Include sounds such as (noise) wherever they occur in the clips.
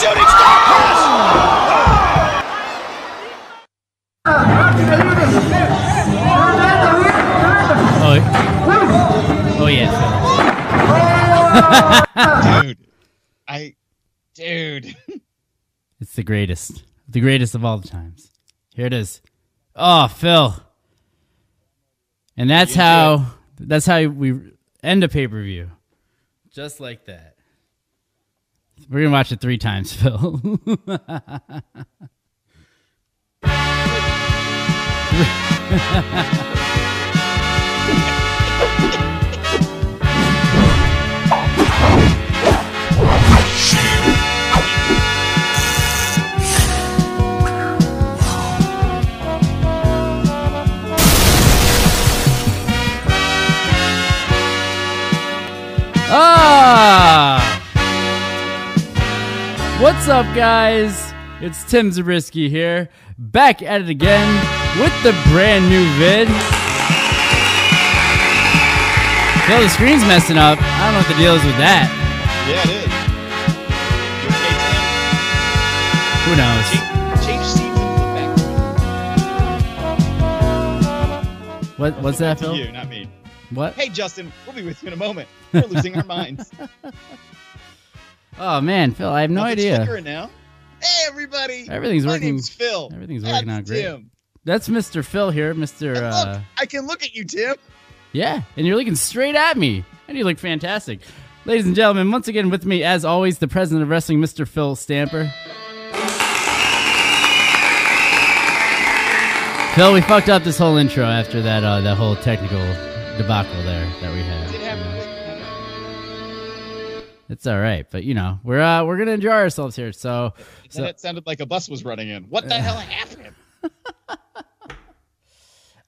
Shooting star press. Oh, oh yeah. dude. I, dude. It's the greatest. The greatest of all the times. Here it is. Oh, Phil. And that's how that's how we end a pay-per-view. Just like that. We're to watch it 3 times, (laughs) Phil. Ah! What's up, guys? It's Tim Zabriskie here, back at it again with the brand new vid. Phil, the screen's messing up. I don't know what the deal is with that. Yeah, it is. You okay, Tim? Who knows? Change, change seats and flip back. What, what's that, Phil? you, not me. What? Hey, Justin, we'll be with you in a moment. We're losing our minds. (laughs) Oh man, Phil, I have no Nothing's idea. now. Hey, everybody. Everything's My working- name's Phil. everything's That's working out great. Tim. That's Mr. Phil here, Mr. And Uh, I can look at you, Tim. Yeah, and you're looking straight at me, and you look fantastic. Ladies and gentlemen, once again with me, as always, the president of wrestling, Mr. Phil Stamper. Phil, we fucked up this whole intro after that uh, that whole technical debacle there that we had. You know. It's all right, but you know we're uh, we're gonna enjoy ourselves here. So, so that sounded like a bus was running in. What the hell happened? (laughs)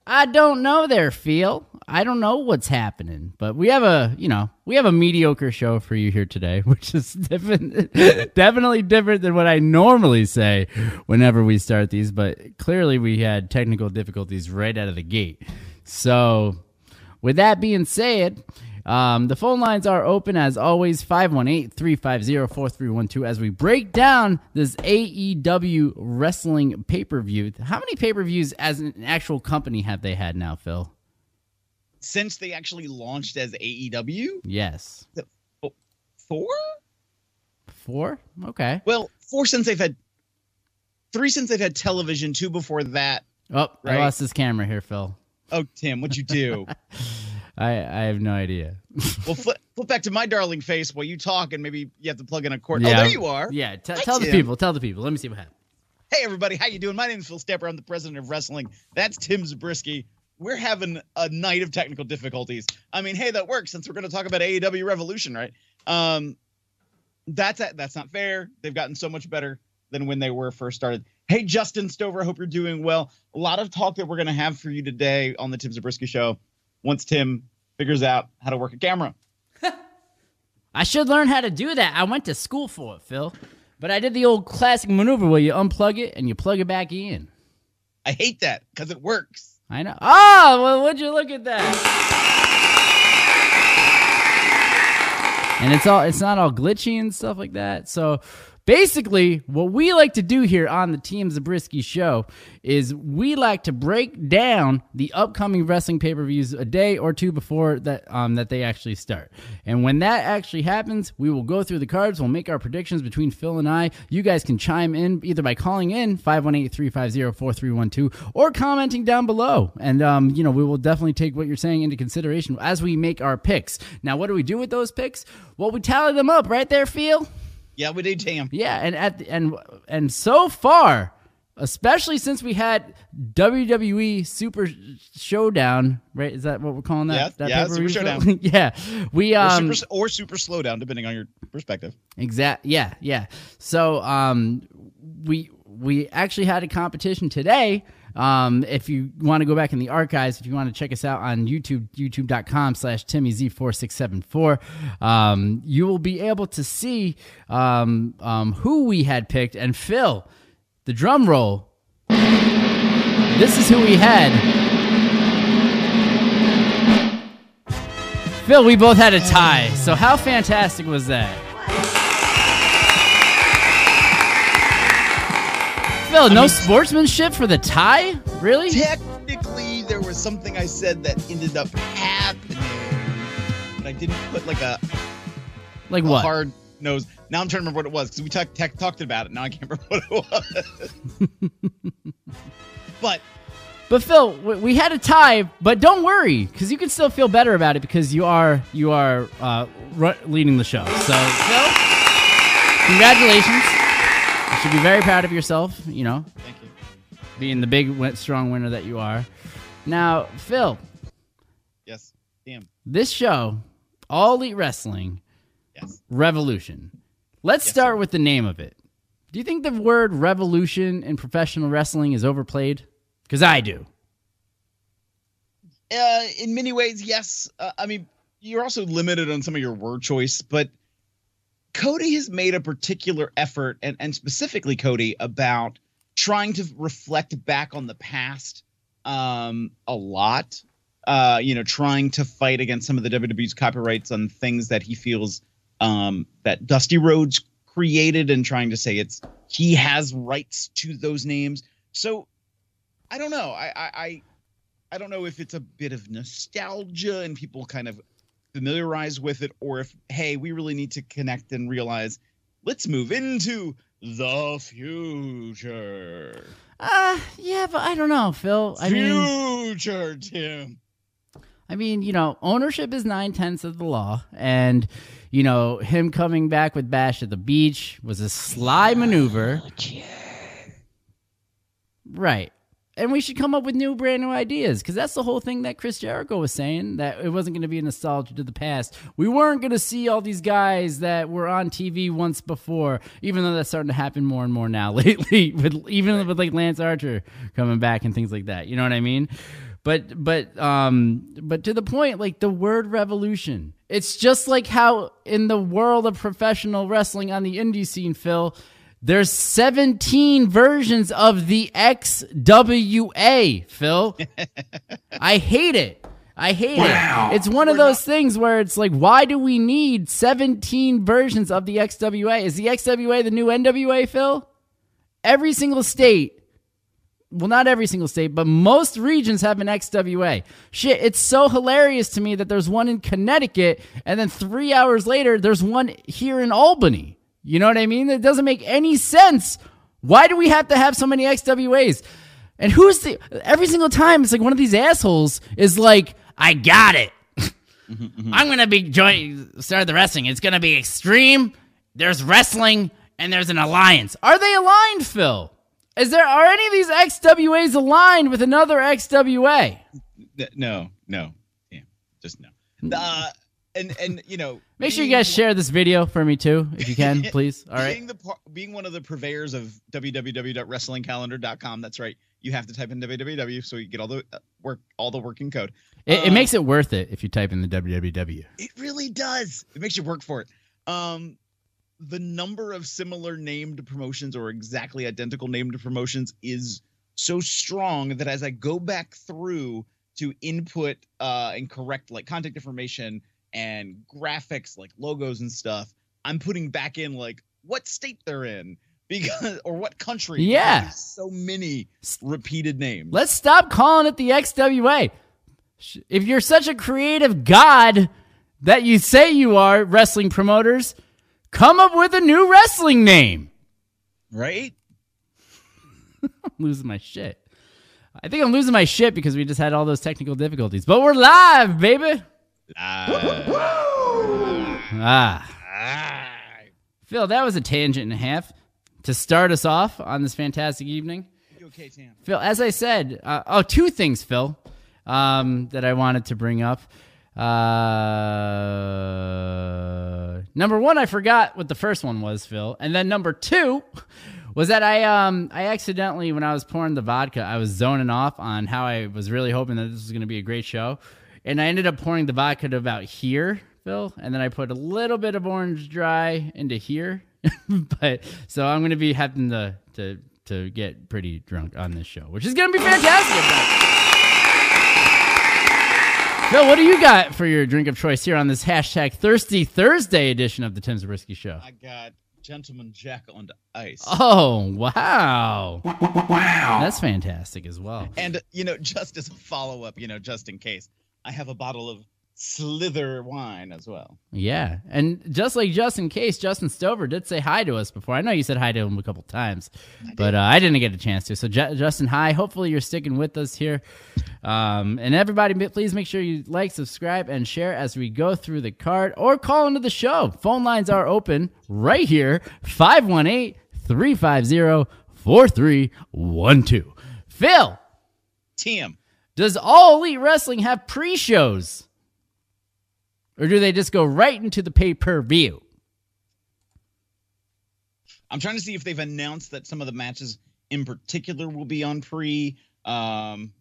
I don't know there, Phil. I don't know what's happening, but we have a, you know, we have a mediocre show for you here today, (laughs) which is different, (laughs) definitely different than what I normally say whenever we start these. But clearly, we had technical difficulties right out of the gate. So, with that being said, um, the phone lines are open as always 518 350 4312 as we break down this AEW wrestling pay per view. How many pay per views as an actual company have they had now, Phil? Since they actually launched as AEW, Yes. four? Four? Okay. Well, four since they've had three since they've had television, two before that. Oh, I lost this camera here, Phil. Oh, Tim, what'd you do? (laughs) I, I have no idea. (laughs) well, flip, flip back to my darling face while you talk, and maybe you have to plug in a cord. Yeah. Oh, there you are. Yeah, t- Hi, tell the people. Tell the people. Let me see what happened. Hey, everybody, how you doing? My name is Phil Stepper. I'm the president of wrestling. That's Tim Zabriskie. We're having a night of technical difficulties. I mean, hey, that works since we're going to talk about AEW Revolution, right? Um, that's that's not fair. They've gotten so much better than when they were first started. Hey, Justin Stover, I hope you're doing well. A lot of talk that we're going to have for you today on the Tim Zabriskie Show. Once Tim figures out how to work a camera. (laughs) I should learn how to do that. I went to school for it, Phil. But I did the old classic maneuver where you unplug it and you plug it back in. I hate that because it works. I know. Oh, well, would you look at that? And it's all it's not all glitchy and stuff like that. So Basically, what we like to do here on the Tim Zabriskie show is we like to break down the upcoming wrestling pay-per-views a day or two before that um, that they actually start. And when that actually happens, we will go through the cards, we'll make our predictions between Phil and I. You guys can chime in either by calling in 518-350-4312 or commenting down below. And um, you know, we will definitely take what you're saying into consideration as we make our picks. Now, what do we do with those picks? Well, we tally them up right there, Phil. Yeah, we did Tam. Yeah, and at the, and and so far, especially since we had WWE Super Showdown, right? Is that what we're calling that? Yeah, that yeah, Super show? Showdown. (laughs) yeah, we Or um super or super slowdown, depending on your perspective. exact yeah yeah. So um we we actually had a competition today. Um, if you want to go back in the archives, if you want to check us out on YouTube, youtube.com slash TimmyZ4674, um, you will be able to see um, um, who we had picked. And Phil, the drum roll, this is who we had. Phil, we both had a tie. So how fantastic was that? Phil, no sportsmanship for the tie? Really? Technically, there was something I said that ended up happening, but I didn't put like a, Like a what? hard nose. Now I'm trying to remember what it was because we talked tech talked about it. Now I can't (laughs) remember what it was. (laughs) but But Phil, we had a tie, but don't worry, because you can still feel better about it because you are you are uh, leading the show. So, Phil, congratulations! Should be very proud of yourself. You know, thank you. being the big, strong winner that you are. Now, Phil, Yes. Damn. this show, All Elite Wrestling Yes. Revolution. Let's Yes, start sir. with the name of it. Do you think the word revolution in professional wrestling is overplayed? Because I do. Uh, in many ways, yes. Uh, I mean, you're also limited on some of your word choice, but Cody has made a particular effort, and, and specifically Cody, about trying to reflect back on the past um, a lot. Uh, you know, trying to fight against some of the WWE's copyrights on things that he feels um, that Dusty Rhodes created, and trying to say it's he has rights to those names. So I don't know. I I, I I don't know if it's a bit of nostalgia and people kind of familiarize with it, or if hey, we really need to connect and realize let's move into the future. Uh, yeah, but I don't know, Phil. I mean, future, Tim. I mean, you know, ownership is nine tenths of the law, and you know, him coming back with Bash at the beach was a sly maneuver. Right. And we should come up with new, brand new ideas because that's the whole thing that Chris Jericho was saying that it wasn't going to be a nostalgia to the past. We weren't going to see all these guys that were on TV once before, even though that's starting to happen more and more now (laughs) lately. With even with like Lance Archer coming back and things like that. You know what I mean? But but um but to the point, like the word revolution. It's just like how in the world of professional wrestling on the indie scene, Phil. There's 17 versions of the XWA, Phil. (laughs) I hate it. I hate it. It's one of those things where it's like, why do we need 17 versions of the XWA? Is the XWA the new NWA, Phil? Every single state, well, not every single state, but most regions have an XWA. Shit, it's so hilarious to me that there's one in Connecticut, and then three hours later, there's one here in Albany. You know what I mean? It doesn't make any sense. Why do we have to have so many XWAs? And who's the every single time it's like one of these assholes is like, I got it. (laughs) I'm gonna be joining start the wrestling. It's gonna be extreme. There's wrestling and there's an alliance. Are they aligned, Phil? Is there are any of these XWAs aligned with another XWA? No, no, yeah, just no. Uh, and and you know, (laughs) Make sure you guys share this video for me too, if you can, (laughs) please. All right. Being the being one of the purveyors of www.wrestlingcalendar.com. That's right. You have to type in www so you get all the uh, work, all the working code. It, it Uh, makes it worth it if you type in the www. It really does. It makes you work for it. Um, the number of similar named promotions or exactly identical named promotions is so strong that as I go back through to input uh, and correct like contact information and graphics like logos and stuff, I'm putting back in like what state they're in (laughs) because or what country. Yeah. So many repeated names. Let's stop calling it the XWA. If you're such a creative god that you say you are, wrestling promoters, come up with a new wrestling name. right? (laughs) I'm losing my shit. I think I'm losing my shit because we just had all those technical difficulties. But we're live, baby. Ah. Phil, that was a tangent and a half to start us off on this fantastic evening. You okay, Tam? Phil, as I said, uh, oh, two things, Phil, um, that I wanted to bring up. Uh, number one, I forgot what the first one was, Phil, and then number two was that I um I accidentally when I was pouring the vodka, I was zoning off on how I was really hoping that this was going to be a great show, and I ended up pouring the vodka to about here, Phil, and then I put a little bit of orange dry into here, (laughs) but so I'm going to be having to to to get pretty drunk on this show, which is going to be fantastic. Phil, what do you got for your drink of choice here on this hashtag Thirsty Thursday edition of the Tim Zabriskie Show? I got Gentleman Jack on the ice. Oh, wow. Wow. That's fantastic as well. And you know, just as a follow up, you know, just in case, I have a bottle of Slither wine as well. Yeah. And just like just in case, Justin Stover did say hi to us before. I know you said hi to him a couple times, but uh, I didn't get a chance to. So, Ju- Justin, hi. Hopefully, you're sticking with us here. Um, and everybody, please make sure you like, subscribe, and share as we go through the card or call into the show. Phone lines are open right here 518 350 4312. Phil, Tim, does All Elite Wrestling have pre shows? Or do they just go right into the pay per view? I'm trying to see if they've announced that some of the matches in particular will be on pre. Um,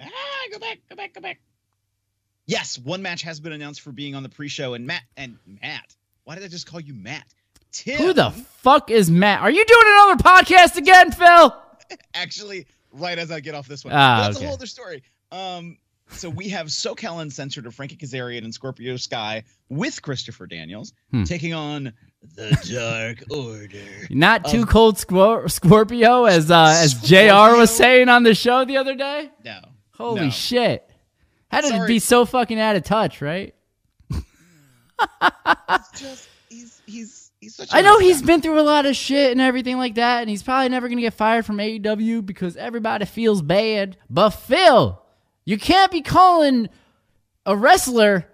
ah, go back, go back, go back. Yes, one match has been announced for being on the pre-show, and Matt and Matt. Why did I just call you Matt? Tim. Who the fuck is Matt? Are you doing another podcast again, Phil? (laughs) actually right as I get off this one. Ah, that's okay. a whole other story. Um, so we have SoCal Uncensored of Frankie Kazarian and Scorpio Sky with Christopher Daniels Hmm. taking on the Dark (laughs) Order. Not too cold Squor- Scorpio, as uh, as Jr. was saying on the show the other day. No. Holy No. shit! How did it be so fucking out of touch, right? (laughs) It's just he's he's he's such. a I know he's been through a lot of shit and everything like that, and he's probably never gonna get fired from AEW because everybody feels bad. But Phil, you can't be calling a wrestler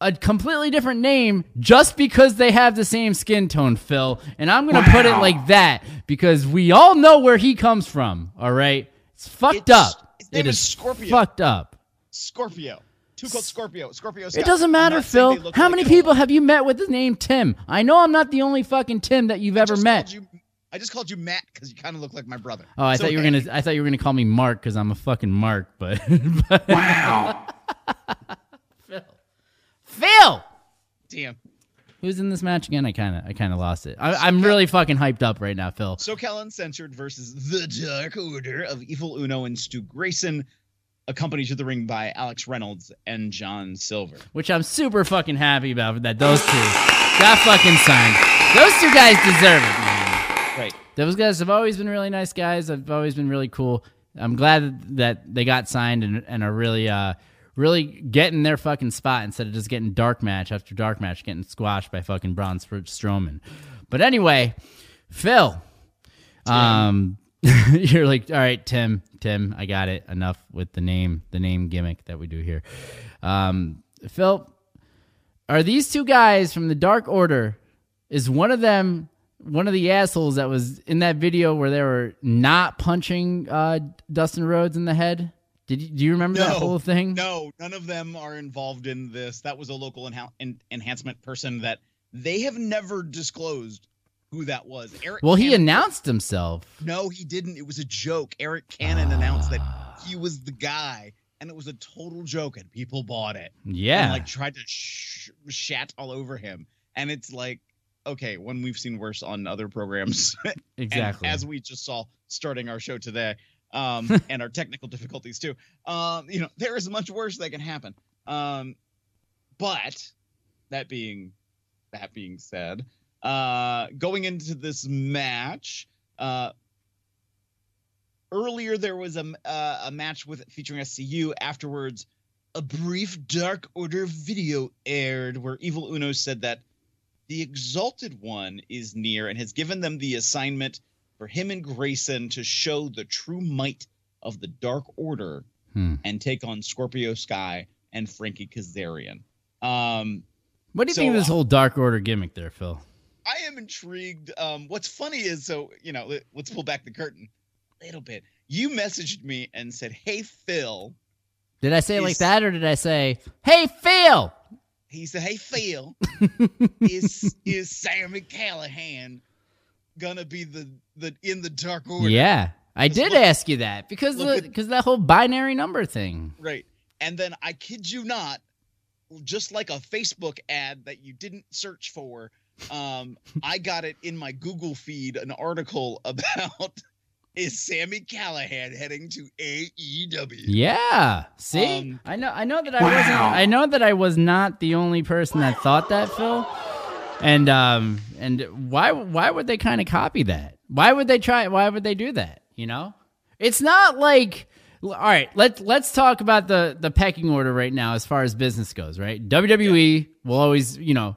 a completely different name just because they have the same skin tone, Phil. And I'm gonna put it like that because we all know where he comes from. All right, it's fucked It's- up. his name It is is Scorpio. fucked up. Scorpio. Too Cold Scorpio. Scorpio. It doesn't matter, not saying they Phil. How like many people all. have you met with the name Tim? I know I'm not the only fucking Tim that you've I ever met. you- I just called you Matt because you kind of look like my brother. Oh, I It's thought you were gonna. I thought you were gonna call me Mark because I'm a fucking Mark. But, (laughs) but Phil, Phil, Damn. who's in this match again? I kind of, I kind of lost it. I, I'm really fucking hyped up right now, Phil. SoCal Uncensored versus the Dark Order of Evil Uno and Stu Grayson, accompanied to the ring by Alex Reynolds and John Silver. Which I'm super fucking happy about that those two got fucking signed. Those two guys deserve it, man. Right. Those guys have always been really nice guys. I've always been really cool. I'm glad that they got signed and, and are really, uh, really getting their fucking spot instead of just getting dark match after dark match, getting squashed by fucking Braun Str- Strowman. But anyway, Phil, um, (laughs) you're like, all right, Tim, Tim, I got it. Enough with the name, the name gimmick that we do here. Um, Phil, are these two guys from the Dark Order? Is one of them one of the assholes that was in that video where they were not punching uh, Dustin Rhodes in the head? Did you, do you remember that whole thing? No, none of them are involved in this. That was a local enha- en- enhancement person that they have never disclosed who that was. Eric. Well, he Cannon- announced himself. No, he didn't. It was a joke. Eric Cannon announced that he was the guy, and it was a total joke, and people bought it. Yeah. and like tried to sh- shat all over him. And it's like, okay, when we've seen worse on other programs, (laughs) and exactly. as we just saw starting our show today, um, (laughs) and our technical difficulties too. Um, you know, there is much worse that can happen. Um, but that being that being said, uh, going into this match, uh, earlier there was a uh, a match with featuring SCU. Afterwards, a brief Dark Order video aired where Evil Uno said that the Exalted One is near and has given them the assignment for him and Grayson to show the true might of the Dark Order Hmm. and take on Scorpio Sky and Frankie Kazarian. Um, What do you So, think of this uh, whole Dark Order gimmick there, Phil? I am intrigued. Um, what's funny is so you know, let, us pull back the curtain a little bit. You messaged me and said, "Hey Phil," Did I say it like that, or did I say, "Hey, Phil"? he said, "Hey Phil, (laughs) is is Sami Callihan gonna be the the in the Dark Order?" Yeah, I did look- ask you that because the, because that whole binary number thing. Right. And then I kid you not, just like a Facebook ad that you didn't search for, um, I got it in my Google feed an article (laughs) about is Sami Callihan heading to AEW? Yeah. See, Um, I know. I know that I wasn't. I know that I was not the only person that thought that, Phil. And um, and why why would they kind of copy that? Why would they try? Why would they do that? You know, it's not like. All right, let's let's talk about the the pecking order right now as far as business goes. Right, WWE will always, you know,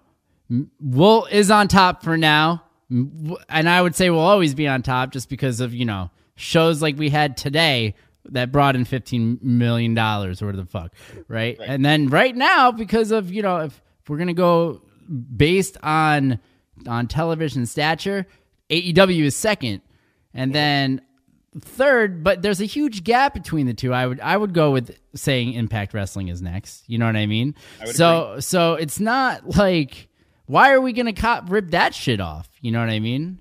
will is on top for now, and I would say we'll always be on top just because of you know shows like we had today that brought in fifteen million dollars or whatever the fuck, right? And then right now because of you know if, if we're gonna go based on on television stature, AEW is second, and then third, but there's a huge gap between the two. I would I would go with saying Impact Wrestling is next. You know what I mean? would so so it's not like why are we gonna cop rip that shit off? You know what I mean?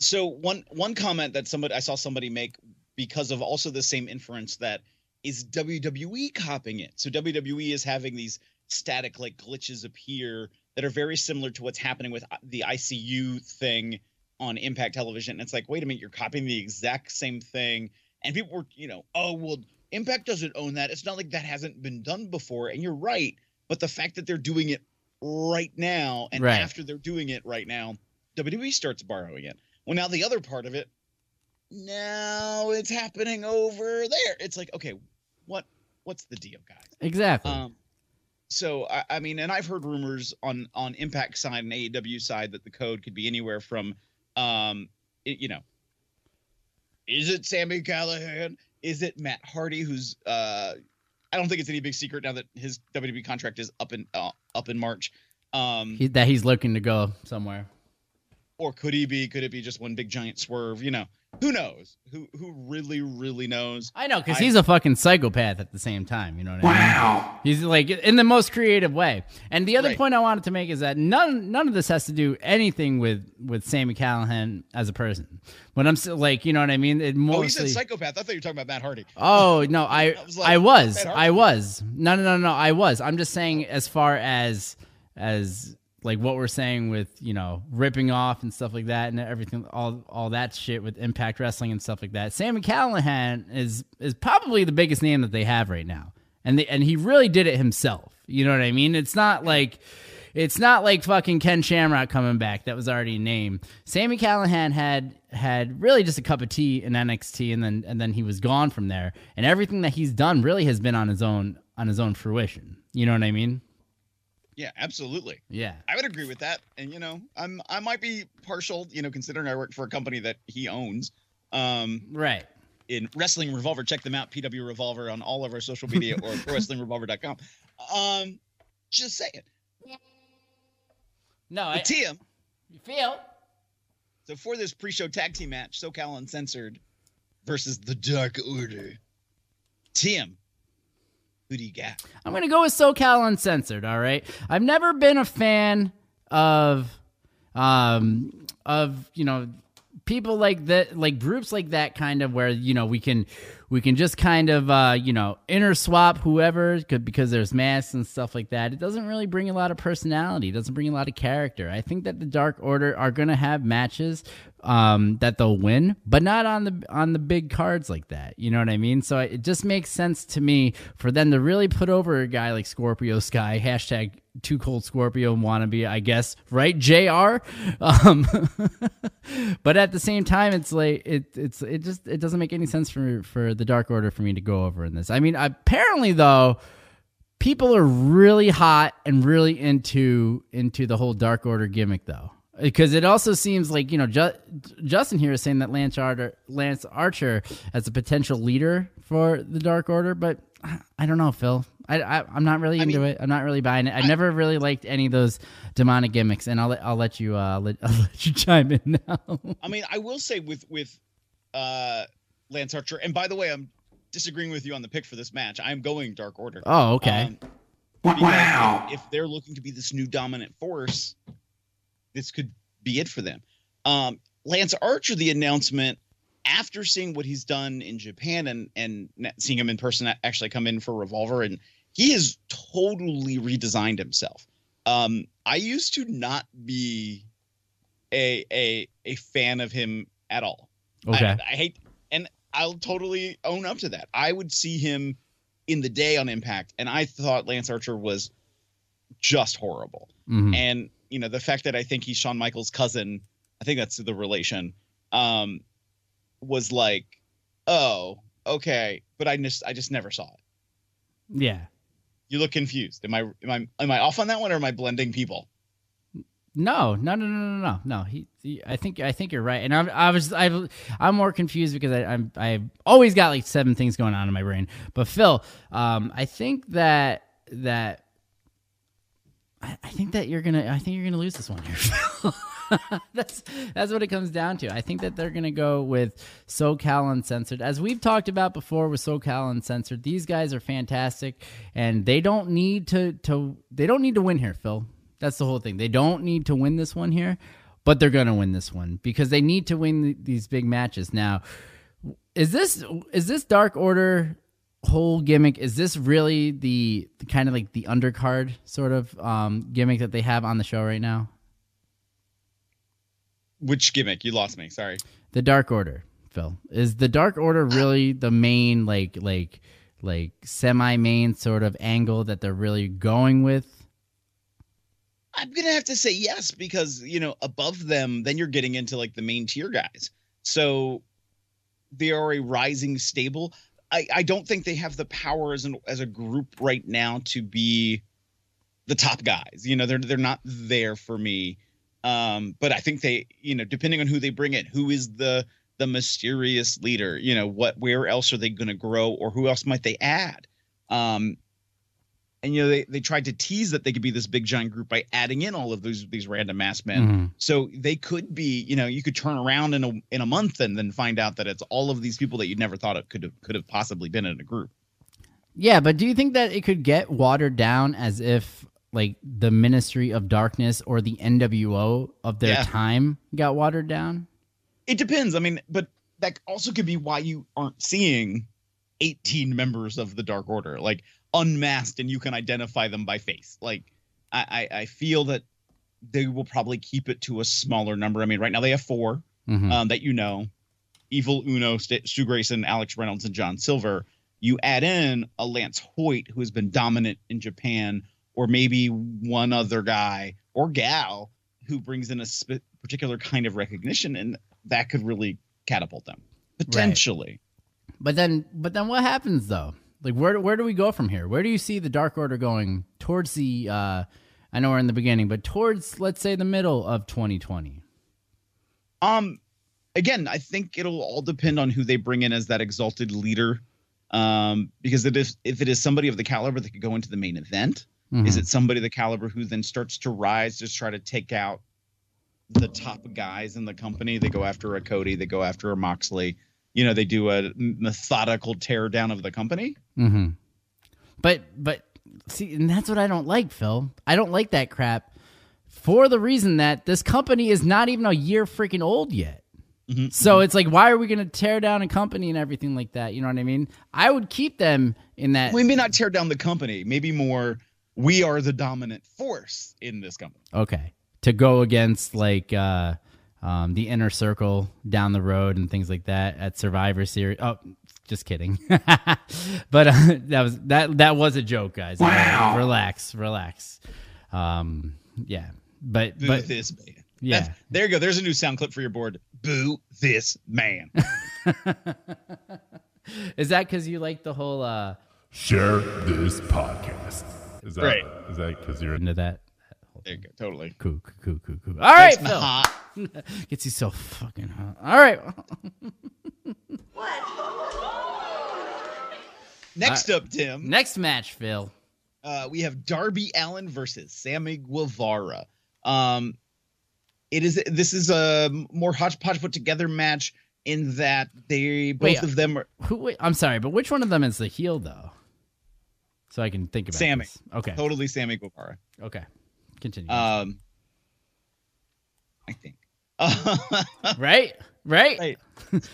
So one one comment that somebody I saw somebody make because of also the same inference that is WWE copying it. So WWE is having these static like glitches appear that are very similar to what's happening with uh, the ICU thing on Impact Television. And it's like, wait a minute, you're copying the exact same thing. And people were, you know, oh well, Impact doesn't own that. It's not like that hasn't been done before. And you're right. But the fact that they're doing it right now and Right. after they're doing it right now, WWE starts borrowing it. Well, now the other part of it, now it's happening over there. It's like, okay, what what's the deal, guys? Exactly. Um, so I, I mean, and I've heard rumors on on Impact side and AEW side that the code could be anywhere from, um, it- you know, is it Sami Callihan? Is it Matt Hardy? Who's uh, I don't think it's any big secret now that his WWE contract is up in uh, up in March. Um, He- that he's looking to go somewhere. or could he be? Could it be just one big giant swerve? You know, who knows? Who who really really knows? I know, because he's a fucking psychopath at the same time. You know what I mean? Wow. He's like in the most creative way. And the other Right. point I wanted to make is that none none of this has to do anything with with Sami Callihan as a person. But I'm still like, you know what I mean? It Oh, mostly. he said psychopath. I thought you were talking about Matt Hardy. Oh no, I (laughs) I was like, I was I was no no no no I was. I'm just saying as far as as like what we're saying with you know ripping off and stuff like that and everything all all that shit with Impact Wrestling and stuff like that. Sami Callihan is is probably the biggest name that they have right now, and they, and he really did it himself. You know what I mean? It's not like. It's not like fucking Ken Shamrock coming back. That was already a name. Sami Callihan had had really just a cup of tea in NXT, and then and then he was gone from there. And everything that he's done really has been on his own on his own fruition. You know what I mean? Yeah, absolutely. Yeah. I would agree with that. And you know, I'm I might be partial, you know, considering I work for a company that he owns. Um, Right. in Wrestling Revolver, check them out, PW Revolver on all of our social media (laughs) or ProWrestlingRevolver.com. Um, just saying. No, I Tim, you feel. so for this pre-show tag team match, SoCal Uncensored versus the Dark Order. Tim, who do you? I'm gonna go with SoCal Uncensored. All right. I've never been a fan of, um, of you know, people like that, like groups like that, kind of where you know we can, we can just kind of, uh, you know, inter swap whoever because there's masks and stuff like that. It doesn't really bring a lot of personality. It doesn't bring a lot of character. I think that the Dark Order are gonna have matches um, that they'll win, but not on the on the big cards like that. You know what I mean? So it just makes sense to me for them to really put over a guy like Scorpio Sky hashtag Too Cold Scorpio wannabe. I guess right, Jr. Um, (laughs) but at the same time, it's like it it's it just it doesn't make any sense for for the Dark Order for me to go over in this. I mean, apparently though people are really hot and really into into the whole Dark Order gimmick though because it also seems like you know Ju- Justin here is saying that Lance Archer, Lance Archer as a potential leader for the Dark Order, but I don't know, Phil. I, I am not really into mean, it. I'm not really buying it. I, I never really liked any of those demonic gimmicks, and I'll let I'll let you uh let, (laughs) I'll let you chime in now. I mean, I will say with with uh Lance Archer, and by the way, I'm disagreeing with you on the pick for this match. I'm going Dark Order. Oh, okay. Um, wow. If, if they're looking to be this new dominant force, this could be it for them. Um, Lance Archer, the announcement after seeing what he's done in Japan and and seeing him in person actually come in for Revolver, and he has totally redesigned himself. Um, I used to not be a a a fan of him at all. Okay, I, I hate, and I'll totally own up to that. I would see him in the day on Impact, and I thought Lance Archer was just horrible. Mm-hmm. And you know the fact that I think he's Shawn Michaels' cousin, I think that's the relation, um, was like, oh, okay, but I just I just never saw it. Yeah, you look confused. Am I am I am I off on that one, or am I blending people? No, no, no, no, no, no, no. He, he I think, I think you're right. And I'm, I was, I, I'm more confused because I, I'm, I've always got like seven things going on in my brain. But Phil, um, I think that that I, I think that you're gonna. I think you're gonna lose this one here. (laughs) that's that's what it comes down to. I think that they're gonna go with SoCal Uncensored, as we've talked about before with SoCal Uncensored. These guys are fantastic, and they don't need to to they don't need to win here, Phil. That's the whole thing. They don't need to win this one here, but they're gonna win this one because they need to win these big matches. Now, is this is this Dark Order whole gimmick is this really the, the kind of like the undercard sort of um, gimmick that they have on the show right now? Which gimmick? You lost me. Sorry. The Dark Order, Phil. Is the Dark Order really the main like like like semi main sort of angle that they're really going with? I'm gonna have to say yes because you know above them, then you're getting into like the main tier guys. So they are a rising stable. I, I don't think they have the power as an as a group right now to be the top guys. You know, they're they're not there for me. Um, but I think they, you know, depending on who they bring in, who is the the mysterious leader, you know, what where else are they going to grow or who else might they add? Um, and you know they, they tried to tease that they could be this big giant group by adding in all of these these random mass men. Mm-hmm. so they could be you know you could turn around in a in a month and then find out that it's all of these people that you never thought it could have could have possibly been in a group. Yeah but do you think that it could get watered down as if like the ministry of darkness or the nwo of their yeah. time got watered down? It depends. I mean but that also could be why you aren't seeing 18 members of the dark order. Like unmasked and you can identify them by face. Like I, I, I feel that they will probably keep it to a smaller number. I mean, right now they have 4 mm-hmm. um, that you know, Evil Uno, St- Stu Grayson, Alex Reynolds, and John Silver. You add in a Lance Hoyt who has been dominant in Japan, or maybe one other guy or gal who brings in a sp- particular kind of recognition, and that could really catapult them potentially. Right. But then, but then, what happens though? Like where where do we go from here? Where do you see the Dark Order going towards the? Uh, I know we're in the beginning, but towards let's say the middle of 2020. Um, again, I think it'll all depend on who they bring in as that exalted leader. Um, because it is if it is somebody of the caliber that could go into the main event, mm-hmm. is it somebody the caliber who then starts to rise, just try to take out the top guys in the company? They go after a Cody, they go after a Moxley you know they do a methodical tear down of the company. Mm-hmm. But but see, and that's what I don't like, Phil. I don't like that crap for the reason that this company is not even a year freaking old yet. Mm-hmm. So it's like, why are we going to tear down a company and everything like that? You know what I mean? I would keep them in that. We may not tear down the company. Maybe more, we are the dominant force in this company. Okay, to go against like. uh um, the inner circle down the road and things like that at Survivor Series. Oh, just kidding. (laughs) but uh, that was that that was a joke, guys. Wow. relax, relax. Um, yeah, but Boo but this man. Yeah. That's- there you go. There's a new sound clip for your board. Boo this man. (laughs) is that because you like the whole uh Share this podcast. Is that Right. is that because you're into that? There you go. Totally. Cool, cool, cool, cool, cool. All right, Phil. hot. (laughs) Gets you so fucking hot. All right. (laughs) What? Next up, Tim. Next match, Phil. uh, we have Darby Allin versus Sammy Guevara. Um, it is this is a more hodgepodge put together match in that they both Wait, of them are Who? Wait, I'm sorry, but which one of them is the heel, though? So I can think about Sammy. this. Okay. totally Sammy Guevara. Okay. Continue. Um, I think. (laughs) right. Right. right.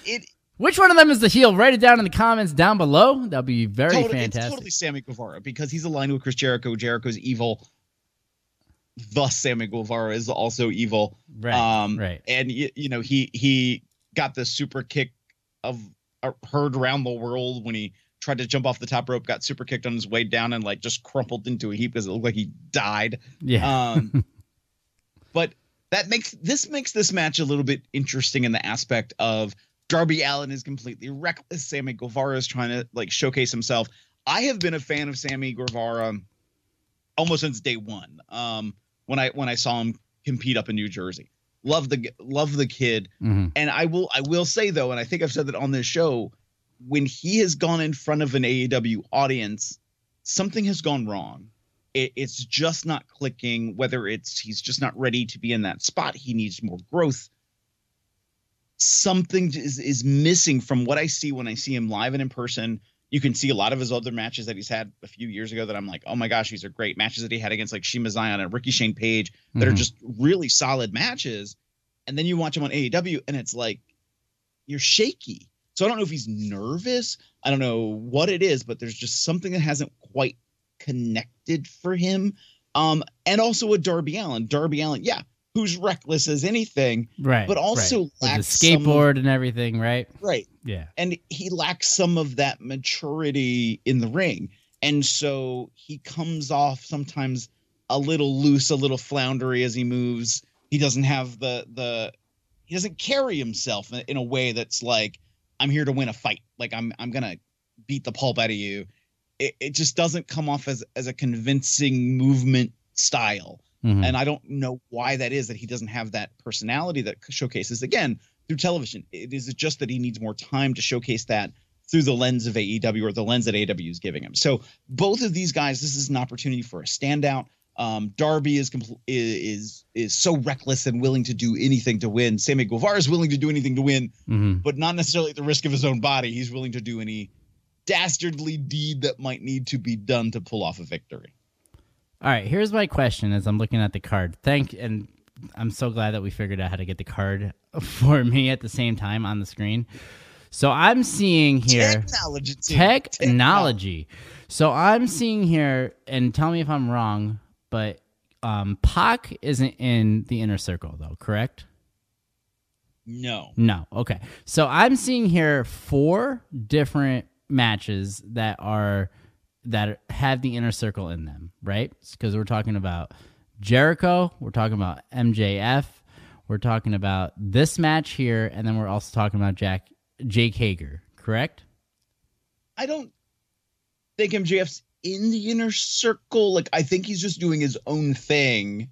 It (laughs) Which one of them is the heel? Write it down in the comments down below. That'll be very totally, fantastic. it's totally Sammy Guevara because he's aligned with Chris Jericho. Jericho's evil. Thus, Sammy Guevara is also evil. right. um, right. and you, you know he he got the super kick of uh, heard around the world when he tried to jump off the top rope got super kicked on his way down and like just crumpled into a heap because it looked like he died Yeah. um (laughs) but that makes this makes this match a little bit interesting in the aspect of Darby Allin is completely reckless. Sammy Guevara is trying to like showcase himself. I have been a fan of Sammy Guevara almost since day one. Um, when I when I saw him compete up in New Jersey, love the love the kid. Mhm. And I will I will say though, and I think I've said that on this show, when he has gone in front of an AEW audience, something has gone wrong. It, it's just not clicking. Whether it's he's just not ready to be in that spot, he needs more growth. Something is is missing from what I see when I see him live and in person. You can see a lot of his other matches that he's had a few years ago that I'm like, oh my gosh, these are great matches that he had against like Shima Xion and Ricky Shane Page that are Mhm. just really solid matches. And then you watch him on AEW and it's like you're shaky. So I don't know if he's nervous. I don't know what it is, but there's just something that hasn't quite connected for him. Um, and also with Darby Allin. Darby Allin, yeah, who's reckless as anything, Right. but also right. lacks the some of- skateboard and everything, right? right. Yeah. And he lacks some of that maturity in the ring. And so he comes off sometimes a little loose, a little floundery as he moves. He doesn't have the the he doesn't carry himself in a way that's like I'm here to win a fight. Like I'm I'm gonna beat the pulp out of you. It, it just doesn't come off as as a convincing movement style. Mhm. And I don't know why that is that he doesn't have that personality that showcases again through television. It is just that he needs more time to showcase that through the lens of AEW or the lens that AEW is giving him. So both of these guys, this is an opportunity for a standout. Um, Darby is compl- is is so reckless and willing to do anything to win. Sammy Guevara is willing to do anything to win, Mhm. but not necessarily at the risk of his own body. He's willing to do any dastardly deed that might need to be done to pull off a victory. All right, here's my question as I'm looking at the card. Thank and I'm so glad that we figured out how to get the card (laughs) for me at the same time on the screen. So I'm seeing here Technology. Tim. technology. So I'm seeing here, and tell me if I'm wrong, but um, Pac isn't in the inner circle though, correct? No. No. Okay. So I'm seeing here four different matches that are that have the inner circle in them, right? Because we're talking about Jericho, we're talking about MJF, we're talking about this match here, and then we're also talking about Jack Jake Hager, correct? I don't think MJF's in the inner circle. Like I think he's just doing his own thing.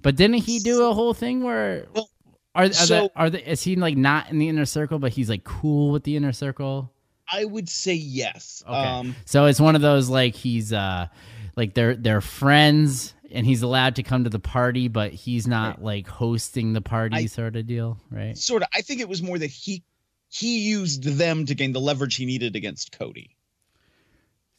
But didn't he do a whole thing where Well, are are, so- the, are the, is he like not in the inner circle, but he's like cool with the inner circle? I would say yes. Okay. Um, so it's one of those like he's uh like they're they're friends and he's allowed to come to the party, but he's not like hosting the party I- sort of deal, right? sort of. I think it was more that he he used them to gain the leverage he needed against Cody.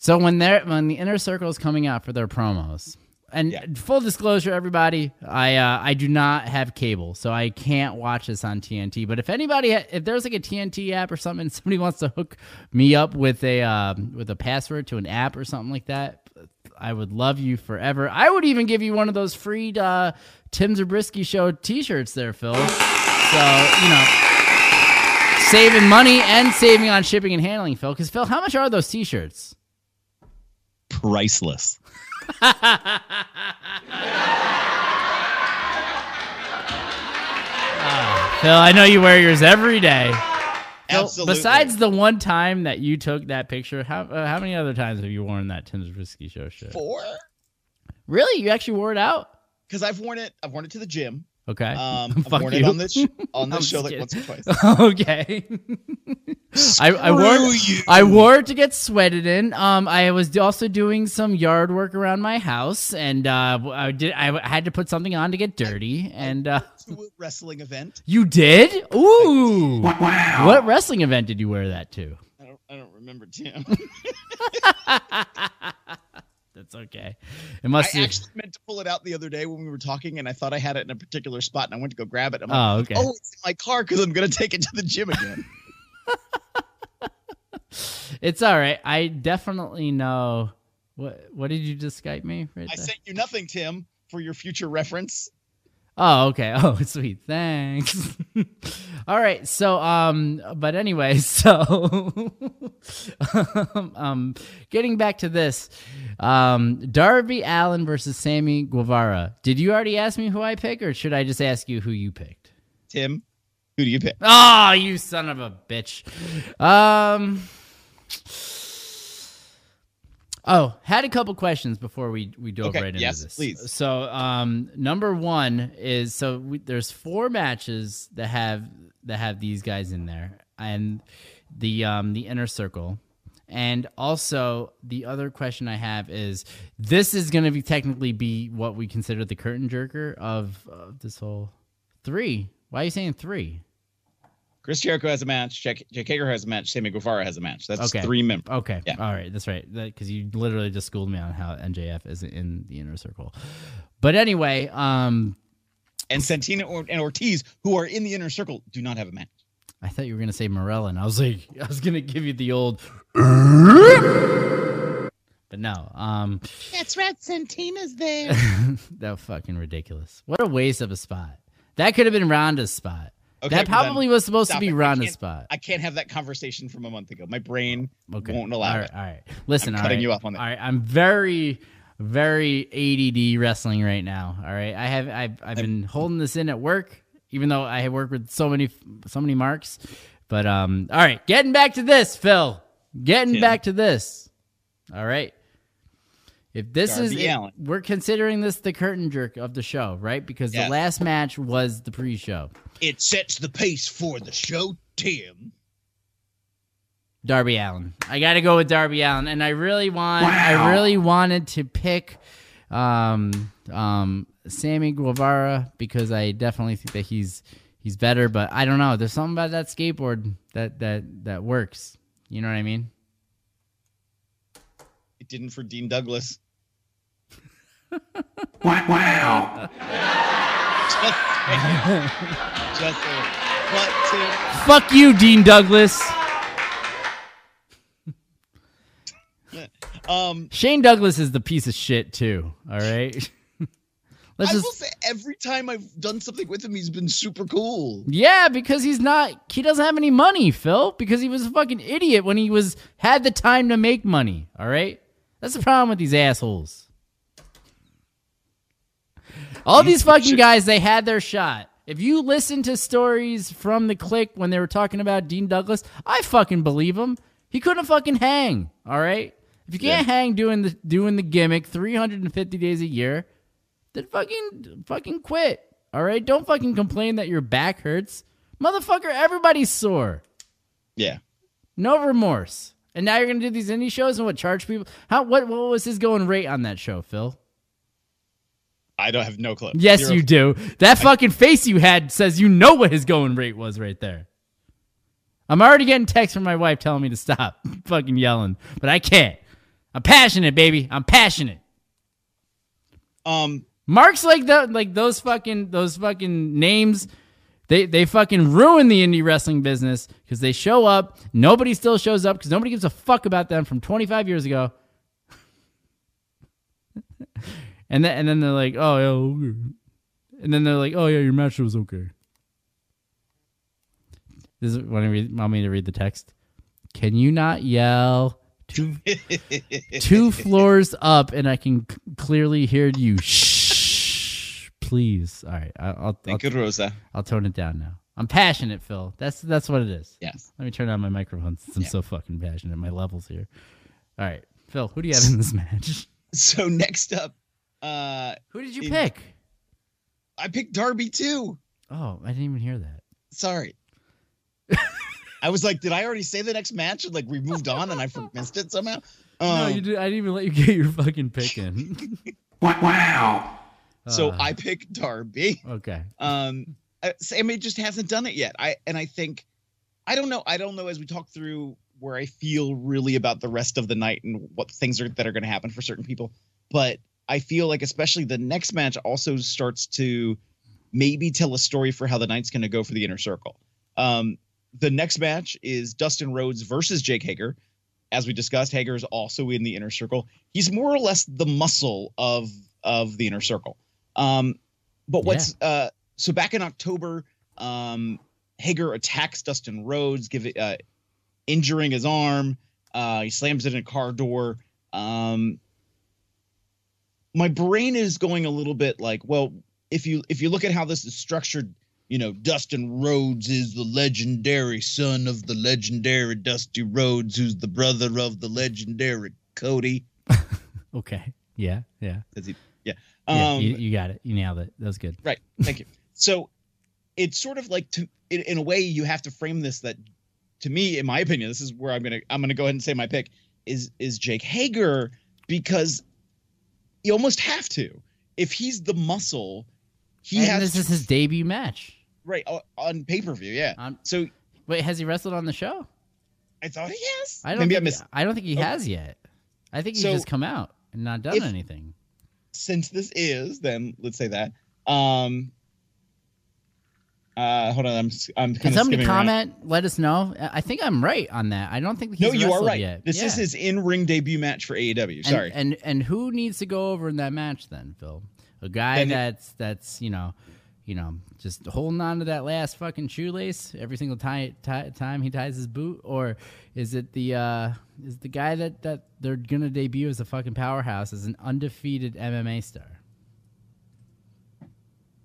So when they're when the inner circle is coming out for their promos, and Yeah. full disclosure, everybody, I uh, I do not have cable, so I can't watch this on TNT. But if anybody, ha- if there's like a TNT app or something, (laughs) somebody wants to hook me up with a um, with a password to an app or something like that, I would love you forever. I would even give you one of those free uh, Tim Zabriskie show T-shirts there, Phil. So you know, saving money and saving on shipping and handling, Phil. Because Phil, how much are those T-shirts? Priceless. (laughs) Phil, I know you wear yours every day. Phil, Absolutely. Besides the one time that you took that picture, how uh, how many other times have you worn that Tim's Risky Show shirt? four, Really? You actually wore it out? because I've worn it. I've worn it to the gym. Okay. Um, (laughs) I've worn you. it on this sh- on this show like once or twice. (laughs) okay. I, I wore it, I wore it to get sweated in. Um, I was also doing some yard work around my house, and uh, I did. I had to put something on to get dirty, and uh, (laughs) To a wrestling event. you did. Ooh! Wow! What wrestling event did you wear that to? I don't. I don't remember Tim. That's okay. It I must. have actually meant to pull it out the other day when we were talking, and I thought I had it in a particular spot, and I went to go grab it. I'm like, Oh, okay. oh, it's in my car because I'm gonna take it to the gym again. (laughs) It's all right. I definitely know. What What did you just Skype me right I there? sent you nothing, Tim, for your future reference. Oh, okay. (laughs) Oh, sweet. Thanks. (laughs) All right. So, um, but anyway, so, (laughs) um, getting back to this, um, Darby Allin versus Sammy Guevara. Did you already ask me who I pick, or should I just ask you who you picked? Tim, who do you pick? Oh, you son of a bitch. Um. Oh, had a couple questions before we we dove Okay, right into yes, this. please. So, um, number one is so we, there's four matches that have that have these guys in there, and the um the inner circle, and also the other question I have is this is going to be technically be what we consider the curtain jerker of, of this whole three. Why are you saying three? Chris Jericho has a match. Jack, Jake Hager has a match. Sammy Guevara has a match. That's Okay. three members. Okay. Yeah. All right. That's right. Because you literally just schooled me on how MJF is in the inner circle. But anyway, um, And Santina or, and Ortiz, who are in the inner circle, do not have a match. I thought you were gonna say Marella, and I was like, (laughs) I was gonna give you the old. But no. Um, That's right. Santina's there. (laughs) that fucking ridiculous. What a waste of a spot. That could have been Ronda's spot. Okay, that well probably was supposed to stop be it. I Ronda's can't- spot. I can't have that conversation from a month ago. My brain Okay. won't allow all right, it. All right. Listen, I'm all cutting right. you off on that. All right. I'm very, very ADD wrestling right now. All right. I have I've I've been holding this in at work, even though I have worked with so many so many marks. But um, all right. Getting back to this, Phil. Getting Tim. back to this. All right. If this is, Darby if- Allin. we're considering this the curtain jerk of the show, right? Because Yes. the last match was the pre-show. It sets the pace for the show, Tim. Darby Allin. I got to go with Darby Allin, and I really want. I really wanted to pick um, um, Sammy Guevara because I definitely think that he's he's better. But I don't know. There's something about that skateboard that that that works. You know what I mean? It didn't for Dean Douglas. (laughs) Wow. Just saying. Just. (laughs) But Tim, Fuck you, Dean Douglas. Um, Shane Douglas is the piece of shit too. All right. (laughs) Let's I just will say every time I've done something with him, he's been super cool. Yeah, because he's not he doesn't have any money, Phil, because he was a fucking idiot when he was had the time to make money, all right? That's the problem with these assholes. All these fucking guys, they had their shot. If you listen to stories from the Kliq when they were talking about Dean Douglas, I fucking believe him. He couldn't fucking hang, all right? If you can't hang doing the doing the gimmick 350 days a year, then fucking fucking quit. All right? Don't fucking complain that your back hurts. Motherfucker, everybody's sore. Yeah. No remorse. And now you're gonna do these indie shows and what charge people? How what what was his going rate on that show, Phil? I don't have no clue. Yes, Zero you do. That fucking face you had says you know what his going rate was right there. I'm already getting texts from my wife telling me to stop (laughs) fucking yelling, but I can't. I'm passionate, baby. I'm passionate. Um, Marks like the like those fucking those fucking names. They they fucking ruin the indie wrestling business because they show up, nobody still shows up because nobody gives a fuck about them from 25 years ago. (laughs) and then and then they're like, oh yeah, okay. and then they're like, oh yeah, your match was okay. This is want, to read, want me to read the text? Can you not yell two (laughs) two floors up and I can c- clearly hear you? Shh, please. All right, I- I'll I'll, Thank you, Rosa. I'll tone it down now. I'm passionate, Phil. That's that's what it is. Yes. Let me turn on my microphone since I'm Yeah. so fucking passionate. My levels here. All right, Phil. Who do you have in this (laughs) match? So next up, uh, Who did you In- pick? I picked Darby too. Oh, I didn't even hear that. Sorry. I was like, did I already say the next match? And like we moved on and I missed it somehow. no, Um, you did. I didn't even let you get your fucking pick in. (laughs) Wow. So Uh, I picked Darby. okay. Um, Sammy just hasn't done it yet. I and I think, I don't know. I don't know as we talk through where I feel really about the rest of the night and what things are that are going to happen for certain people. But I feel like especially the next match also starts to maybe tell a story for how the night's going to go for the inner circle. Um, the next match is Dustin Rhodes versus Jake Hager. As we discussed, Hager is also in the inner circle. He's more or less the muscle of of the inner circle. Um, but what's uh, so back in October, um, Hager attacks Dustin Rhodes, give it, uh, injuring his arm. Uh, he slams it in a car door. Um, my brain is going a little bit like, well, if you if you look at how this is structured, you know, Dustin Rhodes is the legendary son of the legendary Dusty Rhodes, who's the brother of the legendary Cody. (laughs) Okay. Yeah. Yeah. He? Yeah. yeah Um, you, you got it. You nailed it. That was good. Right. Thank you. So it's sort of like to in, in a way you have to frame this that to me, in my opinion, this is where I'm gonna I'm gonna go ahead and say my pick is is Jake Hager because you almost have to. If he's the muscle, he and has this is his debut match. Right on, pay per view. Yeah. Um, So wait, has he wrestled on the show? I thought he has. I don't. Maybe think, I missed. I don't think he Okay. has yet. I think he's So- just come out and not done If- anything. Since this is, then let's say that. Um. Uh, hold on. I'm I'm Can of somebody skimming around. comment? Let us know. I think I'm right on that. I don't think he's wrestled yet. No, you are right. yet. This is his in ring debut match for AEW. Sorry. And, and who needs to go over in that match then, Phil? A guy Then it- that's that's you know, you know, just holding on to that last fucking shoelace every single time time he ties his boot, or is it the uh is the guy that that they're gonna debut as a fucking powerhouse as an undefeated MMA star?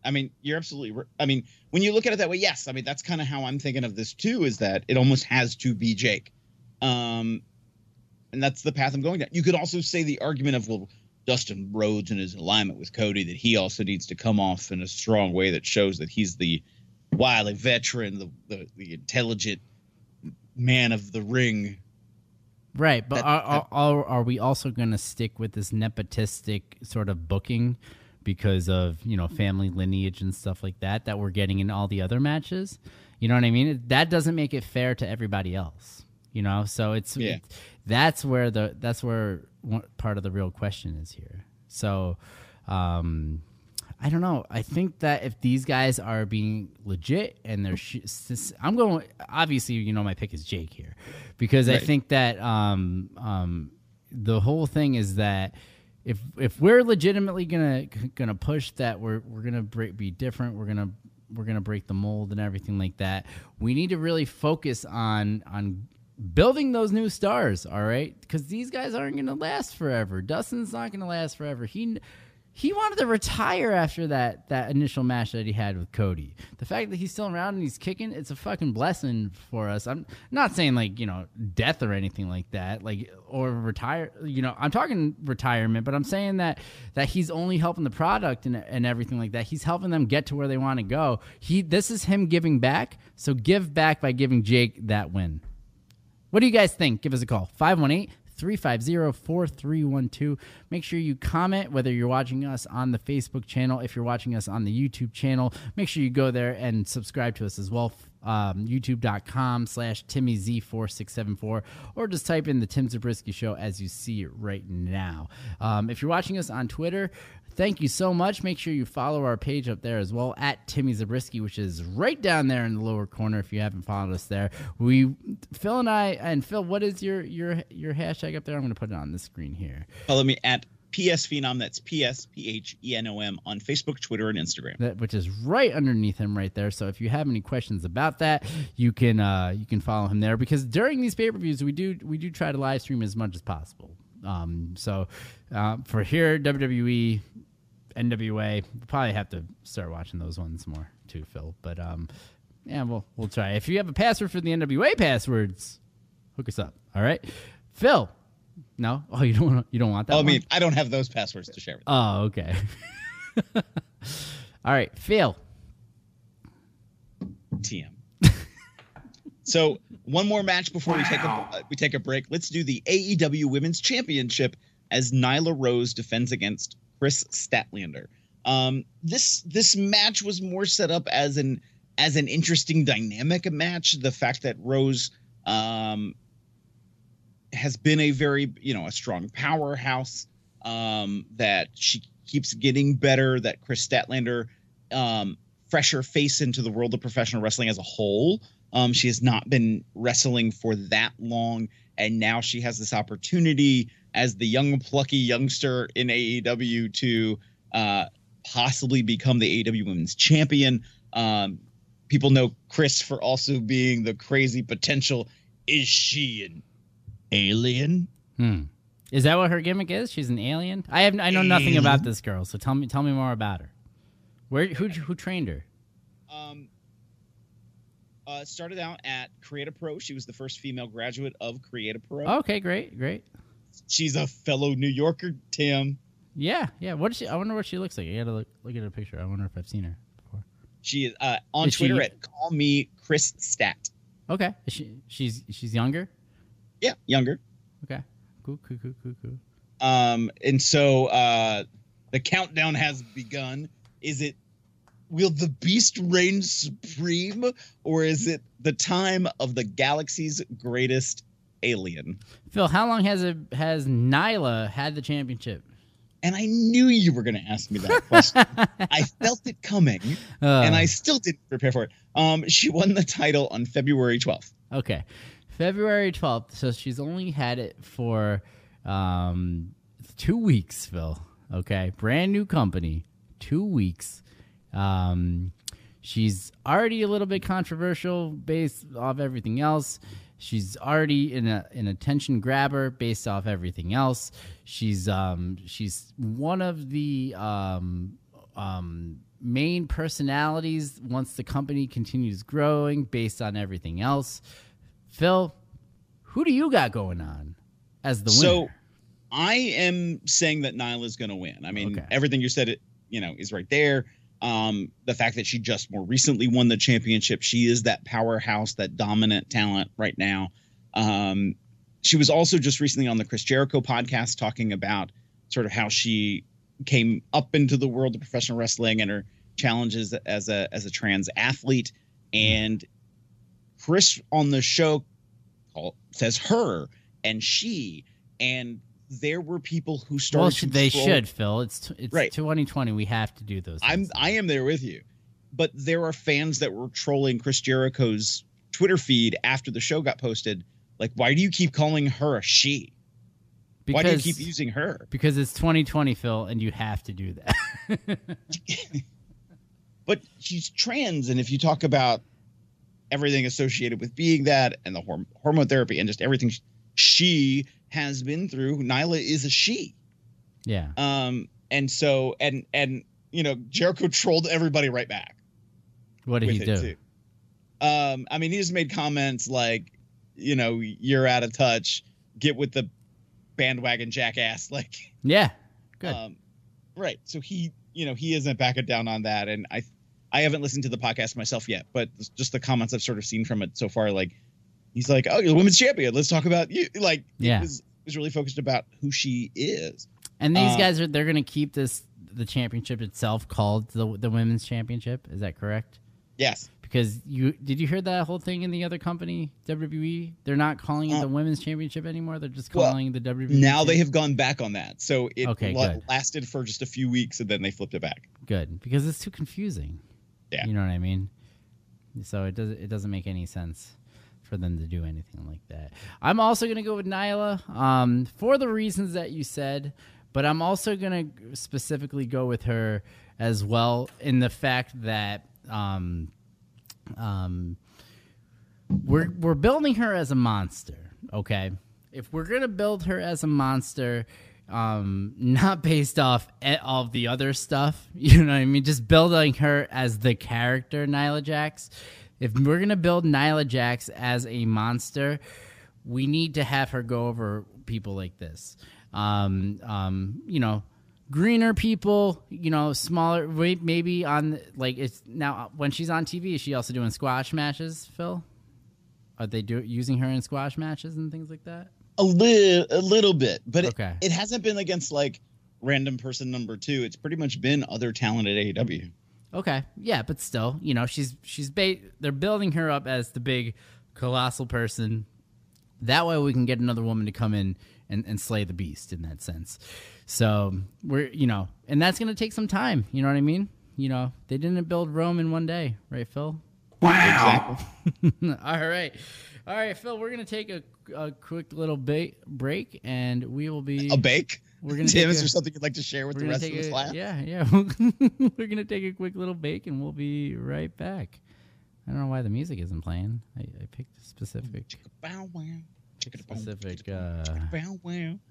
I mean, you're absolutely. I mean, when you look at it that way, yes. I mean, that's kind of how I'm thinking of this too. Is that it almost has to be Jake, um, and that's the path I'm going down. You could also say the argument of well, Dustin Rhodes and his alignment with Cody that he also needs to come off in a strong way that shows that he's the wily veteran, the the, the intelligent man of the ring. Right, but That- are, are, are are we also going to stick with this nepotistic sort of booking because of you know family lineage and stuff like that that we're getting in all the other matches? You know what I mean? That doesn't make it fair to everybody else. You know, so it's Yeah. it's- that's where the that's where part of the real question is here. So, um, I don't know. I think that if these guys are being legit and they're, sh- I'm going. Obviously, you know, my pick is Jake here because I think that um, um, the whole thing is that if if we're legitimately gonna gonna push that we're we're gonna break, be different, we're gonna we're gonna break the mold and everything like that. We need to really focus on on building those new stars. All right, because these guys aren't gonna last forever. Dustin's not gonna last forever. He he wanted to retire after that that initial match that he had with Cody. The fact that he's still around and he's kicking, it's a fucking blessing for us. I'm not saying like, you know, death or anything like that, like or retire, you know, I'm talking retirement, but I'm saying that that he's only helping the product and and everything like that. He's helping them get to where they want to go. He this is him giving back. So give back by giving Jake that win. What do you guys think? Give us a call. 518 350 4312. Make sure you comment whether you're watching us on the Facebook channel. If you're watching us on the YouTube channel, make sure you go there and subscribe to us as well. Um, YouTube.com slash TimmyZ4674, or just type in the Tim Zabriskie Show as you see it right now. Um, if you're watching us on Twitter, Thank you so much. Make sure you follow our page up there as well at Timmy Zabriskie, which is right down there in the lower corner. If you haven't followed us there, we Phil and I and Phil, what is your your your hashtag up there? I'm going to put it on the screen here. Follow me at PS Phenom. That's P S P H E N O M on Facebook, Twitter, and Instagram. that which is right underneath him right there. So if you have any questions about that, you can uh, you can follow him there because during these pay per views we do we do try to live stream as much as possible. Um, so uh, for here WWE, NWA, we'll probably have to start watching those ones more too, Phil. But um, yeah, we'll we'll try. If you have a password for the NWA passwords, hook us up. All right, Phil. No, oh you don't want you don't want that. Oh, I mean, I don't have those passwords to share with you. Oh, okay. (laughs) All right, Phil. TM. (laughs) so one more match before we take a we take a break. Let's do the AEW Women's Championship as Nyla Rose defends against Kris Statlander. Um, this this match was more set up as an as an interesting dynamic match. The fact that Rose um, has been a very you know a strong powerhouse um, that she keeps getting better. That Kris Statlander um, fresher face into the world of professional wrestling as a whole. Um, she has not been wrestling for that long, and now she has this opportunity as the young, plucky youngster in AEW to uh, possibly become the AEW Women's Champion. Um, people know Kris for also being the crazy potential. Is she an alien? Hmm. Is that what her gimmick is? She's an alien. I have I know nothing about this girl, so tell me tell me more about her. Where who who trained her? Um, uh, started out at Create A Pro. She was the first female graduate of Create A Pro. Okay, great, great. She's a fellow New Yorker, Tim. Yeah, yeah. What is she? I wonder what she looks like. I gotta look look at her picture. I wonder if I've seen her before. She is uh, on Is she- Twitter at Call Me Kris Stat. Okay, is she she's she's younger. Yeah, younger. Okay, cool, cool, cool, cool, cool. Um, and so uh, the countdown has begun. Is it will the beast reign supreme, or is it the time of the galaxy's greatest alien? Phil, how long has it has Nyla had the championship? And I knew you were going to ask me that question. (laughs) I felt it coming, Uh, and I still didn't prepare for it. Um, she won the title on February 12th. Okay. February 12th. So she's only had it for um, two weeks, Phil. Okay. Brand new company. Two weeks. Um, she's already a little bit controversial based off everything else. She's already in a an attention grabber based off everything else. She's um she's one of the um um main personalities once the company continues growing based on everything else. Phil, who do you got going on as the So winner? So I am saying that Nyla's going to win. I mean, Okay. everything you said, it you know, is right there. Um, the fact that she just more recently won the championship, she is that powerhouse, that dominant talent right now. Um, she was also just recently on the Chris Jericho podcast talking about sort of how she came up into the world of professional wrestling and her challenges as a as a trans athlete. And Chris on the show says her and she, and there were people who started. well, should, they should, Phil. It's t- it's Right. 2020. We have to do those. I'm things. I am there with you, but there are fans that were trolling Chris Jericho's Twitter feed after the show got posted. Like, why do you keep calling her a she? why do you keep using her? Because it's 2020, Phil, and you have to do that. (laughs) But she's trans, and if you talk about everything associated with being that, and the horm- hormone therapy, and just everything sh- she has been through, Nyla is a she. yeah. Um, and so, and and you know, Jericho trolled everybody right back. What did he do? too. Um, I mean, he just made comments like, you know, you're out of touch. Get with the bandwagon, jackass. (laughs) Like, Yeah. Good. um, right. So he, you know, he isn't backing down on that. And I, I haven't listened to the podcast myself yet, but just the comments I've sort of seen from it so far, like, he's like, oh, you're the women's champion. Let's talk about you. Like, Yeah. was really focused about who she is. and these uh, guys are they're going to keep this the championship itself called the the women's championship. Is that correct? Yes. Because you did you hear that whole thing in the other company WWE? They're not calling it Uh, the women's championship anymore. They're just well, calling it the WWE. Now they have gone back on that. So it Okay, good. lasted for just a few weeks and then they flipped it back. good because it's too confusing. Yeah. you know what I mean. So it doesn't it doesn't make any sense for them to do anything like that. I'm also gonna go with Nyla um, for the reasons that you said, but I'm also gonna specifically go with her as well in the fact that um, um, we're we're building her as a monster. Okay, if we're gonna build her as a monster, um, not based off all of the other stuff, (laughs) you know what I mean? Just building her as the character Nyla Jax. If we're gonna build Nyla Jax as a monster, we need to have her go over people like this. Um, um, you know, greener people, you know, smaller. wait, Maybe on like it's now when she's on TV, is she also doing squash matches? Phil, are they do using her in squash matches and things like that? A little, a little bit, but it, Okay. it hasn't been against like random person number two. It's pretty much been other talent at E AEW. Okay, yeah, but still, you know, she's she's ba- they're building her up as the big colossal person. That way, we can get another woman to come in and, and slay the beast in that sense. So we're you know, and that's gonna take some time. You know what I mean? You know, they didn't build Rome in one day, right, Phil? Wow. (laughs) All right, all right, Phil. We're gonna take a, a quick little ba- break, and we will be A bake. We're gonna Tim, take is a- there something you'd like to share with the rest of the class? Yeah, yeah. (laughs) we're gonna take a quick little break, and we'll be right back. I don't know why the music isn't playing. I, I picked a specific Bow wow. Specific uh,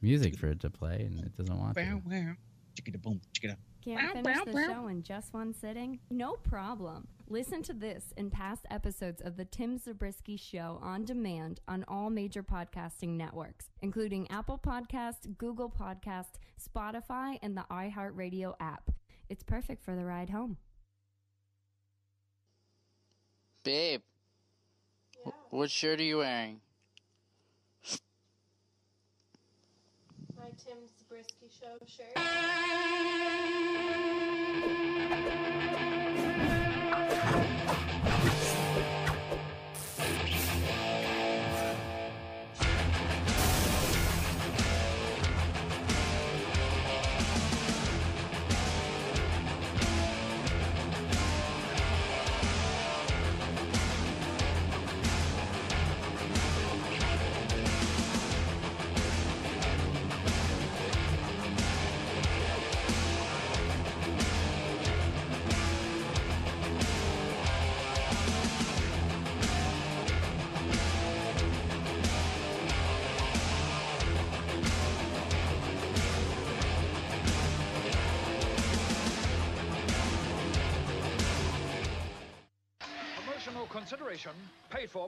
music for it to play, and it doesn't want Bow to. wow. Chicka-da-boom, chicka-da. Can't finish the show in just one sitting? No problem. Listen to this and past episodes of The Tim Zabriskie Show on demand on all major podcasting networks, including Apple Podcast, Google Podcast, Spotify, and the iHeartRadio app. It's perfect for the ride home. Babe, wh- what shirt are you wearing? My Tim Zabriskie Show shirt. (laughs)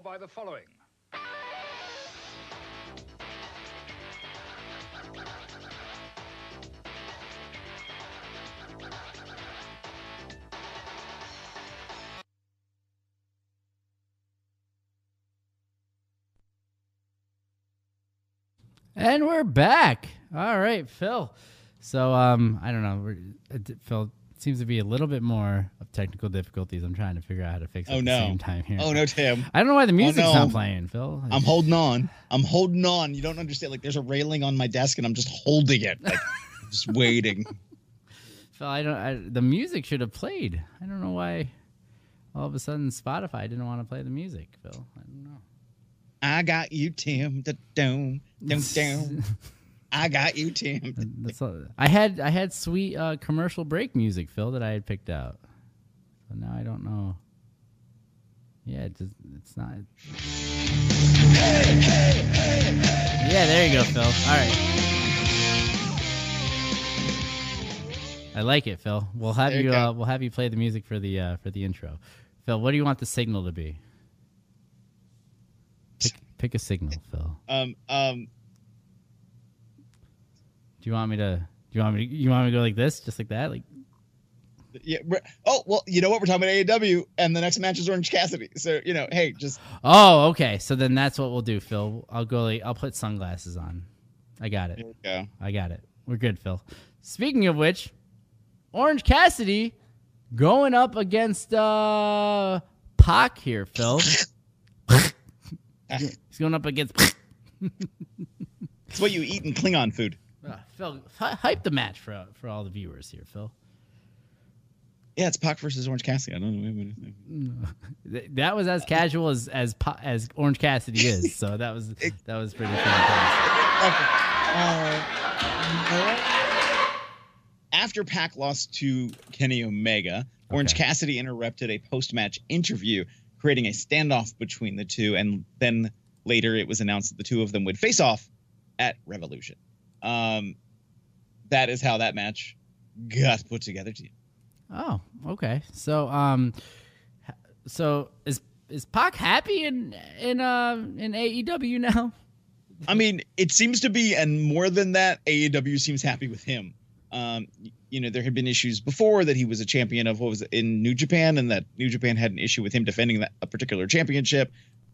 by the following. And we're back. All right, Phil. So um, I don't know. Phil it seems to be a little bit more of technical difficulties. I'm trying to figure out how to fix it Oh, at no. the same time here. Oh no, Tim. I don't know why the oh, music's no. not playing, Phil. I'm holding on. I'm holding on. You don't understand. Like there's a railing on my desk, and I'm just holding it, like (laughs) just waiting. Phil, I don't. I, the music should have played. I don't know why. All of a sudden, Spotify didn't want to play the music. Phil, I don't know. I got you, Tim. Da dum dum dum. (laughs) I got you, Tim. That's all, I had. I had sweet uh, commercial break music, Phil, that I had picked out. So now I don't know. Yeah, it just, it's not. Yeah, there you go, Phil. All right. I like it, Phil. We'll have There you you. Uh, we'll have you play the music for the uh, for the intro. Phil, what do you want the signal to be? Pick, pick a signal, Phil. Um um. Do you want me to? Do you want me? To, you want me to go like this, just like that? Like Yeah. Oh well, you know what? We're talking about AEW, and the next match is Orange Cassidy. So you know, hey, just Oh, okay. So then that's what we'll do, Phil. I'll go. Like, I'll put sunglasses on. I got it. go. I got it. We're good, Phil. Speaking of which, Orange Cassidy going up against uh Pac here, Phil. (laughs) He's going up against It's what you eat in Klingon food. Uh, Phil. hy- Hype the match for for all the viewers here, Phil. Yeah, it's Pac versus Orange Cassidy. I don't know. Wait. (laughs) Th- That was as casual as as as Orange Cassidy is. So that was that was pretty fantastic. Uh, after Pac lost to Kenny Omega, Orange Okay. Cassidy interrupted a post-match interview, creating a standoff between the two, and then later it was announced that the two of them would face off at Revolution. Um, that is how that match got put together. To you. Oh, okay. So, um, so is is Pac happy in in uh in AEW now? I mean, it seems to be, and more than that, AEW seems happy with him. Um, you know, there had been issues before that he was a champion of what was it, in New Japan, and that New Japan had an issue with him defending that a particular championship,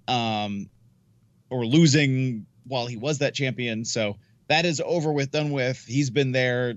um, or losing while he was that champion. So that is over with, done with. He's been there,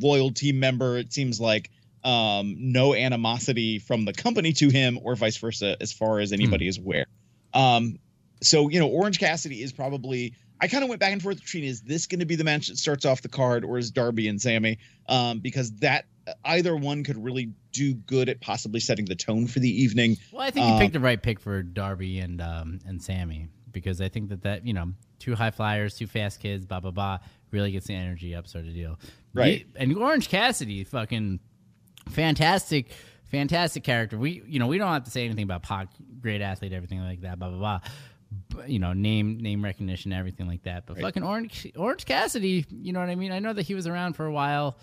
loyal team member. It seems like um, no animosity from the company to him, or vice versa, as far as anybody is aware. Um, so you know, Orange Cassidy is probably. I kind of went back and forth between is this going to be the match that starts off the card, or is Darby and Sammy? Um, because that either one could really do good at possibly setting the tone for the evening. Well, I think you Um, picked the right pick for Darby and um and Sammy because I think that that you know two high flyers, two fast kids, blah blah blah, really gets the energy up, sort of deal. Right. Ye- and Orange Cassidy, fucking fantastic, fantastic character. We you know we don't have to say anything about Pac, great athlete, everything like that, blah blah blah. But, you know, name name recognition, everything like that. But Right. fucking Orange Orange Cassidy, you know what I mean? I know that he was around for a while,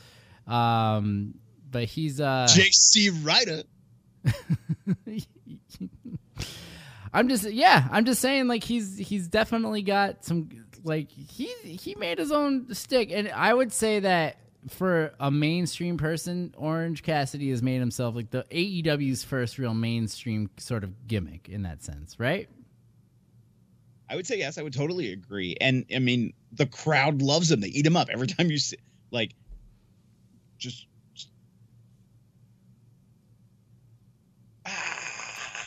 um, but he's uh JC Ryder. (laughs) I'm just yeah, I'm just saying like he's he's definitely got some like he he made his own stick and I would say that for a mainstream person, Orange Cassidy has made himself like the AEW's first real mainstream sort of gimmick in that sense, right? I would say yes. I would totally agree. And I mean, the crowd loves him. They eat him up every time you see, like, just.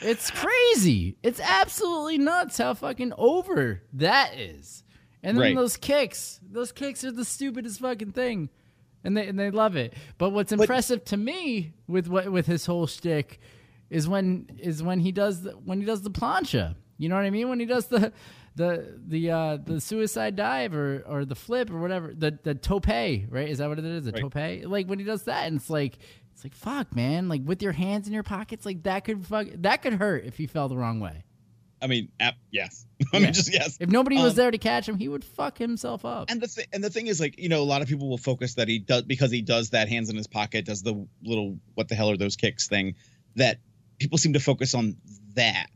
It's crazy. It's absolutely nuts how fucking over that is. And then Right. those kicks, those kicks are the stupidest fucking thing, and they and they love it. But what's impressive to me with what with his whole shtick is when is when he does the, when he does the plancha. You know what I mean? When he does the the the uh the suicide dive or or the flip or whatever the the tope right is that what it is the Right. tope like when he does that and it's like it's like fuck man like with your hands in your pockets like that could fuck that could hurt if he fell the wrong way I mean, ap- yes. (laughs) I Yeah. mean, just yes. if nobody was Um, there to catch him he would fuck himself up And the th- and the thing is, like, you know, a lot of people will focus that he does because he does that hands in his pocket, does the little what the hell are those kicks thing. That people seem to focus on that,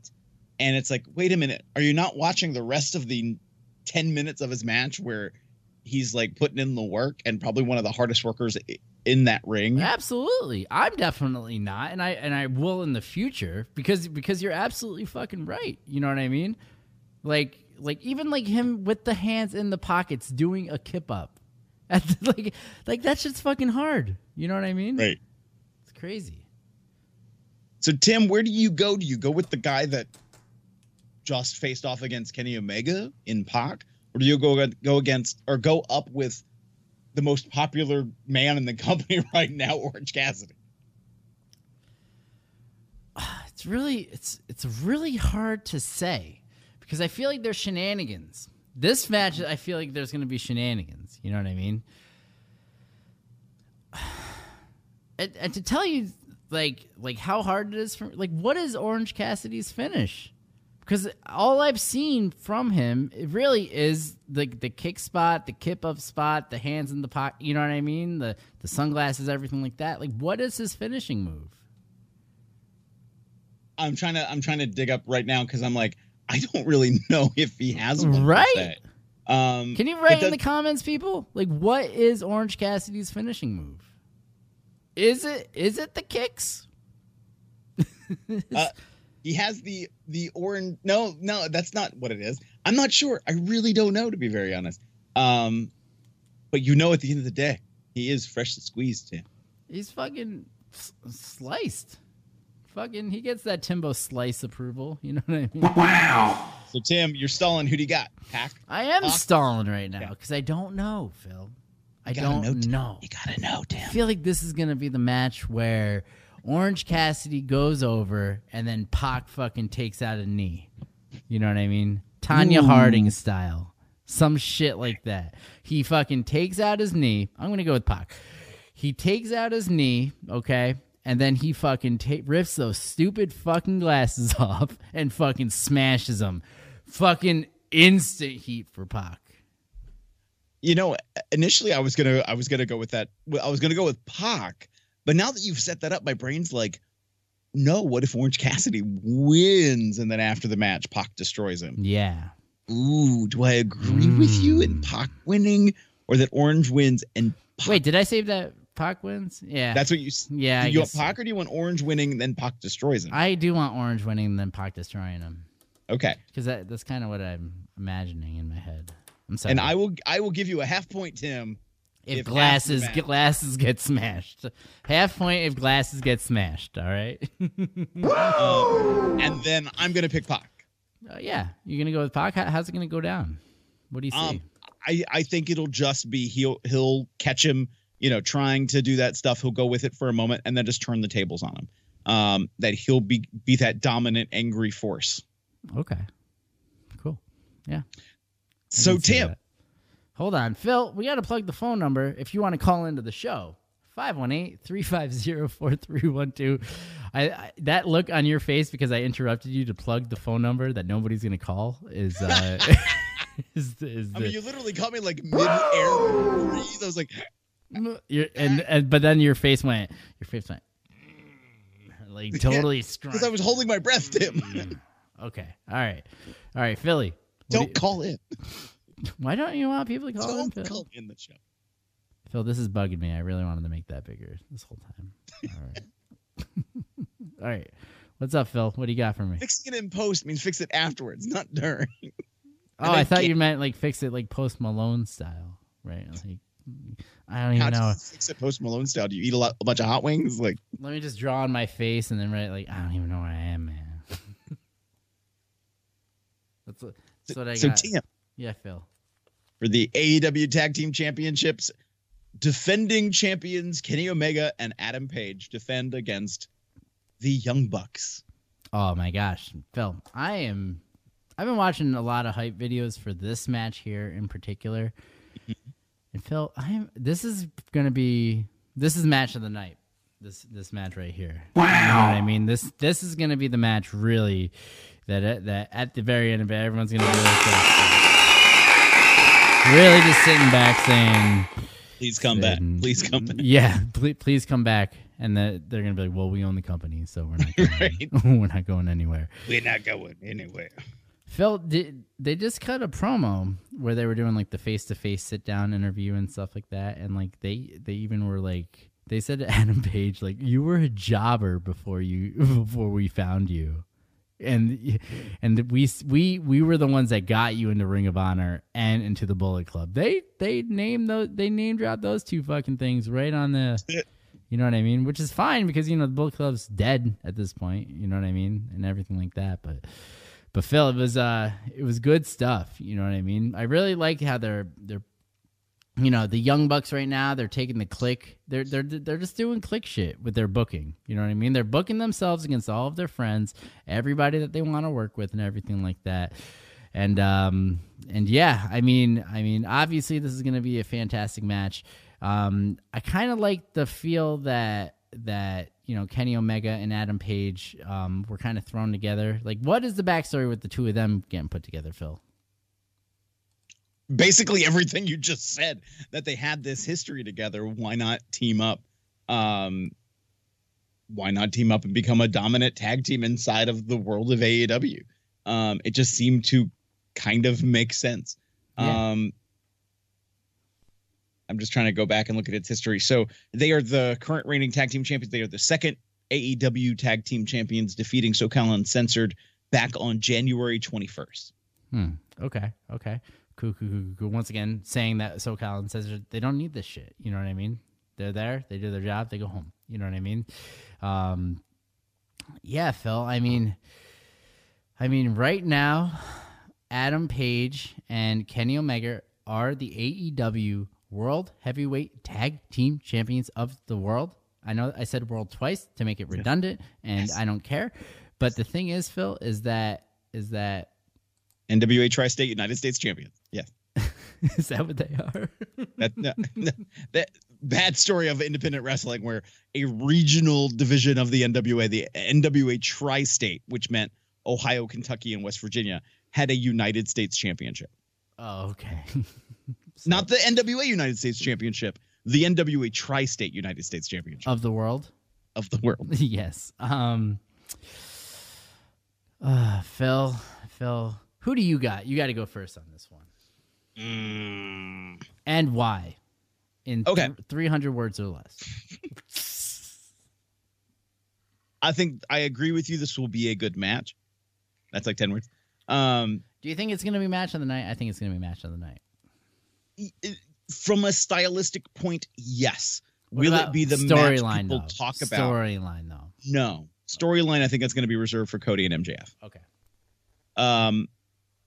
and it's like, wait a minute, are you not watching the rest of the ten minutes of his match where he's like putting in the work and probably one of the hardest workers in that ring? Absolutely. I'm definitely not and I and I will in the future because because you're absolutely fucking right. You know what I mean? Like like even like him with the hands in the pockets doing a kip up. (laughs) Like like that shit's fucking hard. You know what I mean? Right. It's crazy. So Tim, where do you go? Do you go with the guy that just faced off against Kenny Omega in Pac, or do you go go against or go up with the most popular man in the (laughs) company right now, Orange Cassidy? (sighs) It's really it's it's really hard to say because I feel like there's shenanigans. This match I feel like there's going to be shenanigans, you know what I mean? (sighs) And, and to tell you like like how hard it is for like what is Orange Cassidy's finish? Because all I've seen from him it really is the the kick spot, the kip up spot, the hands in the pocket. You know what I mean? The the sunglasses, everything like that. Like, what is his finishing move? I'm trying to I'm trying to dig up right now because I'm like I don't really (laughs) know if he has one. Right? Um, Can you it write in the comments, people? Like, what is Orange Cassidy's finishing move? Is it is it the kicks? (laughs) Uh, he has the the orange. No, no, that's not what it is. I'm not sure. I really don't know to be very honest. Um, but you know, at the end of the day, he is freshly squeezed. Tim. He's fucking s- sliced. Fucking, he gets that Timbo slice approval. You know what I mean? Wow. So Tim, you're stalling. Who do you got? Pac. I am Pac? stalling right now because I don't know, Phil. I don't know, know. You gotta know, Tim. I feel like this is gonna be the match where Orange Cassidy goes over and then Pac fucking takes out a knee. You know what I mean? Tonya Harding style. Some shit like that. He fucking takes out his knee. I'm gonna go with Pac. He takes out his knee, okay, and then he fucking ta- rips those stupid fucking glasses (laughs) off and fucking smashes them. Fucking instant heat for Pac. You know, initially I was gonna I was gonna go with that. I was gonna go with Pac, but now that you've set that up, my brain's like, no. What if Orange Cassidy wins and then after the match, Pac destroys him? Yeah. Ooh, do I agree with you in hmm. Pac winning, or that Orange wins and Pac? Wait, did I say that Pac wins? Yeah. That's what you. Yeah, Do you want Pac or do you want Orange winning and then Pac destroys him? I do want Orange winning and then Pac destroying him. okay, Because that, that's kind of what I'm imagining in my head. I'm sorry. and I will I will give you a half point, Tim. If, if glasses glasses get smashed, half point if glasses get smashed. All right. (laughs) Um, and then I'm gonna pick Pac. Uh, yeah, you're gonna go with Pac. How's it gonna go down? What do you see? Um, I I think it'll just be he'll he'll catch him, you know, trying to do that stuff. He'll go with it for a moment and then just turn the tables on him. Um, that he'll be be that dominant, angry force. okay. Cool. Yeah. I So Tim, that. Hold on, Phil. We got to plug the phone number if you want to call into the show. 518-350-4312. I, I that look on your face because I interrupted you to plug the phone number that nobody's gonna call is uh (laughs) (laughs) is, is I the, mean, you literally caught me like mid air. I was like, and, and but then your face went your face went (laughs) like totally strong. because I was holding my breath, Tim. Okay. All right. All right, Philly. Don't do you- call in. (laughs) why don't you want people to call in, Don't Phil? call in the show. Phil, this is bugging me. I really wanted to make that bigger this whole time. All right. (laughs) All right. What's up, Phil? What do you got for me? Fixing it in post means fix it afterwards, not during. (laughs) Oh, I I thought you can't- meant like fix it like Post Malone style, right? Like I don't How even know. you fix it post Malone style? Do you eat a, lot, a bunch of hot wings? Like, Let me just draw on my face and then write like I don't even know where I am, man. that's what, that's what I so got. Tim, Yeah, Phil. for the AEW Tag Team Championships, defending champions Kenny Omega and Adam Page defend against the Young Bucks. Oh my gosh, Phil, I am. I've been watching a lot of hype videos for this match here in particular, mm-hmm. and Phil, I am. This is gonna be this is match of the night. This this match right here. Wow. You know what I mean? This this is gonna be the match really that that at the very end of it, everyone's gonna be really, really just sitting back saying. Please come back. Please come back. (laughs) Yeah, please, please come back. And the, they're gonna be like, "Well, we own the company, so we're not (laughs) going, (laughs) we're not going anywhere." We're not going anywhere. Phil, did they just cut a promo where they were doing like the face to face sit down interview and stuff like that, and like they they even were like they said to Adam Page like you were a jobber before you before we found you, and and we we we were the ones that got you into Ring of Honor and into the Bullet Club. They they named those they named out those two fucking things right on the. You know what I mean? Which is fine because you know the Bullet Club's dead at this point. You know what I mean, and everything like that. But but Phil, it was uh, it was good stuff. You know what I mean? I really like how they're they're, you know, the young bucks right now. They're taking the Kliq. They're they're they're just doing Kliq shit with their booking. You know what I mean? They're booking themselves against all of their friends, everybody that they want to work with, and everything like that. And um and yeah, I mean, I mean, obviously this is going to be a fantastic match. Um, I kind of like the feel that that you know Kenny Omega and Adam Page um, were kind of thrown together. Like, what is the backstory with the two of them getting put together, Phil? Basically, everything you just said that they had this history together. Why not team up? Um, why not team up and become a dominant tag team inside of the world of AEW? Um, it just seemed to kind of make sense. Yeah. Um, I'm just trying to go back and look at its history. So they are the current reigning tag team champions. They are the second AEW tag team champions, defeating SoCal Uncensored back on January 21st. Hmm. Okay. Okay. Cool, cool. Once again, saying that SoCal Uncensored they don't need this shit. You know what I mean? They're there. They do their job. They go home. You know what I mean? Um, yeah, Phil. I mean, I mean, right now, Adam Page and Kenny Omega are the AEW World Heavyweight Tag Team Champions of the world. I know I said world twice to make it redundant, and I don't care. But the thing is, Phil, is that is that NWA Tri-State United States champions. (laughs) Is that what they are? (laughs) That, no, that bad story of independent wrestling where a regional division of the NWA, the NWA Tri State, which meant Ohio, Kentucky, and West Virginia, had a United States championship. Oh, okay. (laughs) Not the NWA United States championship, the NWA Tri State United States championship of the world. of the world. yes. Um. Uh, Phil, Phil, who do you got? You got to go first on this one, Mm, and why? In Okay. three hundred words or less. (laughs) I think I agree with you. This will be a good match. That's like 10 words. Um, Do you think it's gonna be match of the night? I think it's gonna be match of the night. it- from a stylistic point, yes. What Will it be the storyline people though? talk about? Storyline though. No. Storyline, I think that's going to be reserved for Cody and MJF. Okay. Um,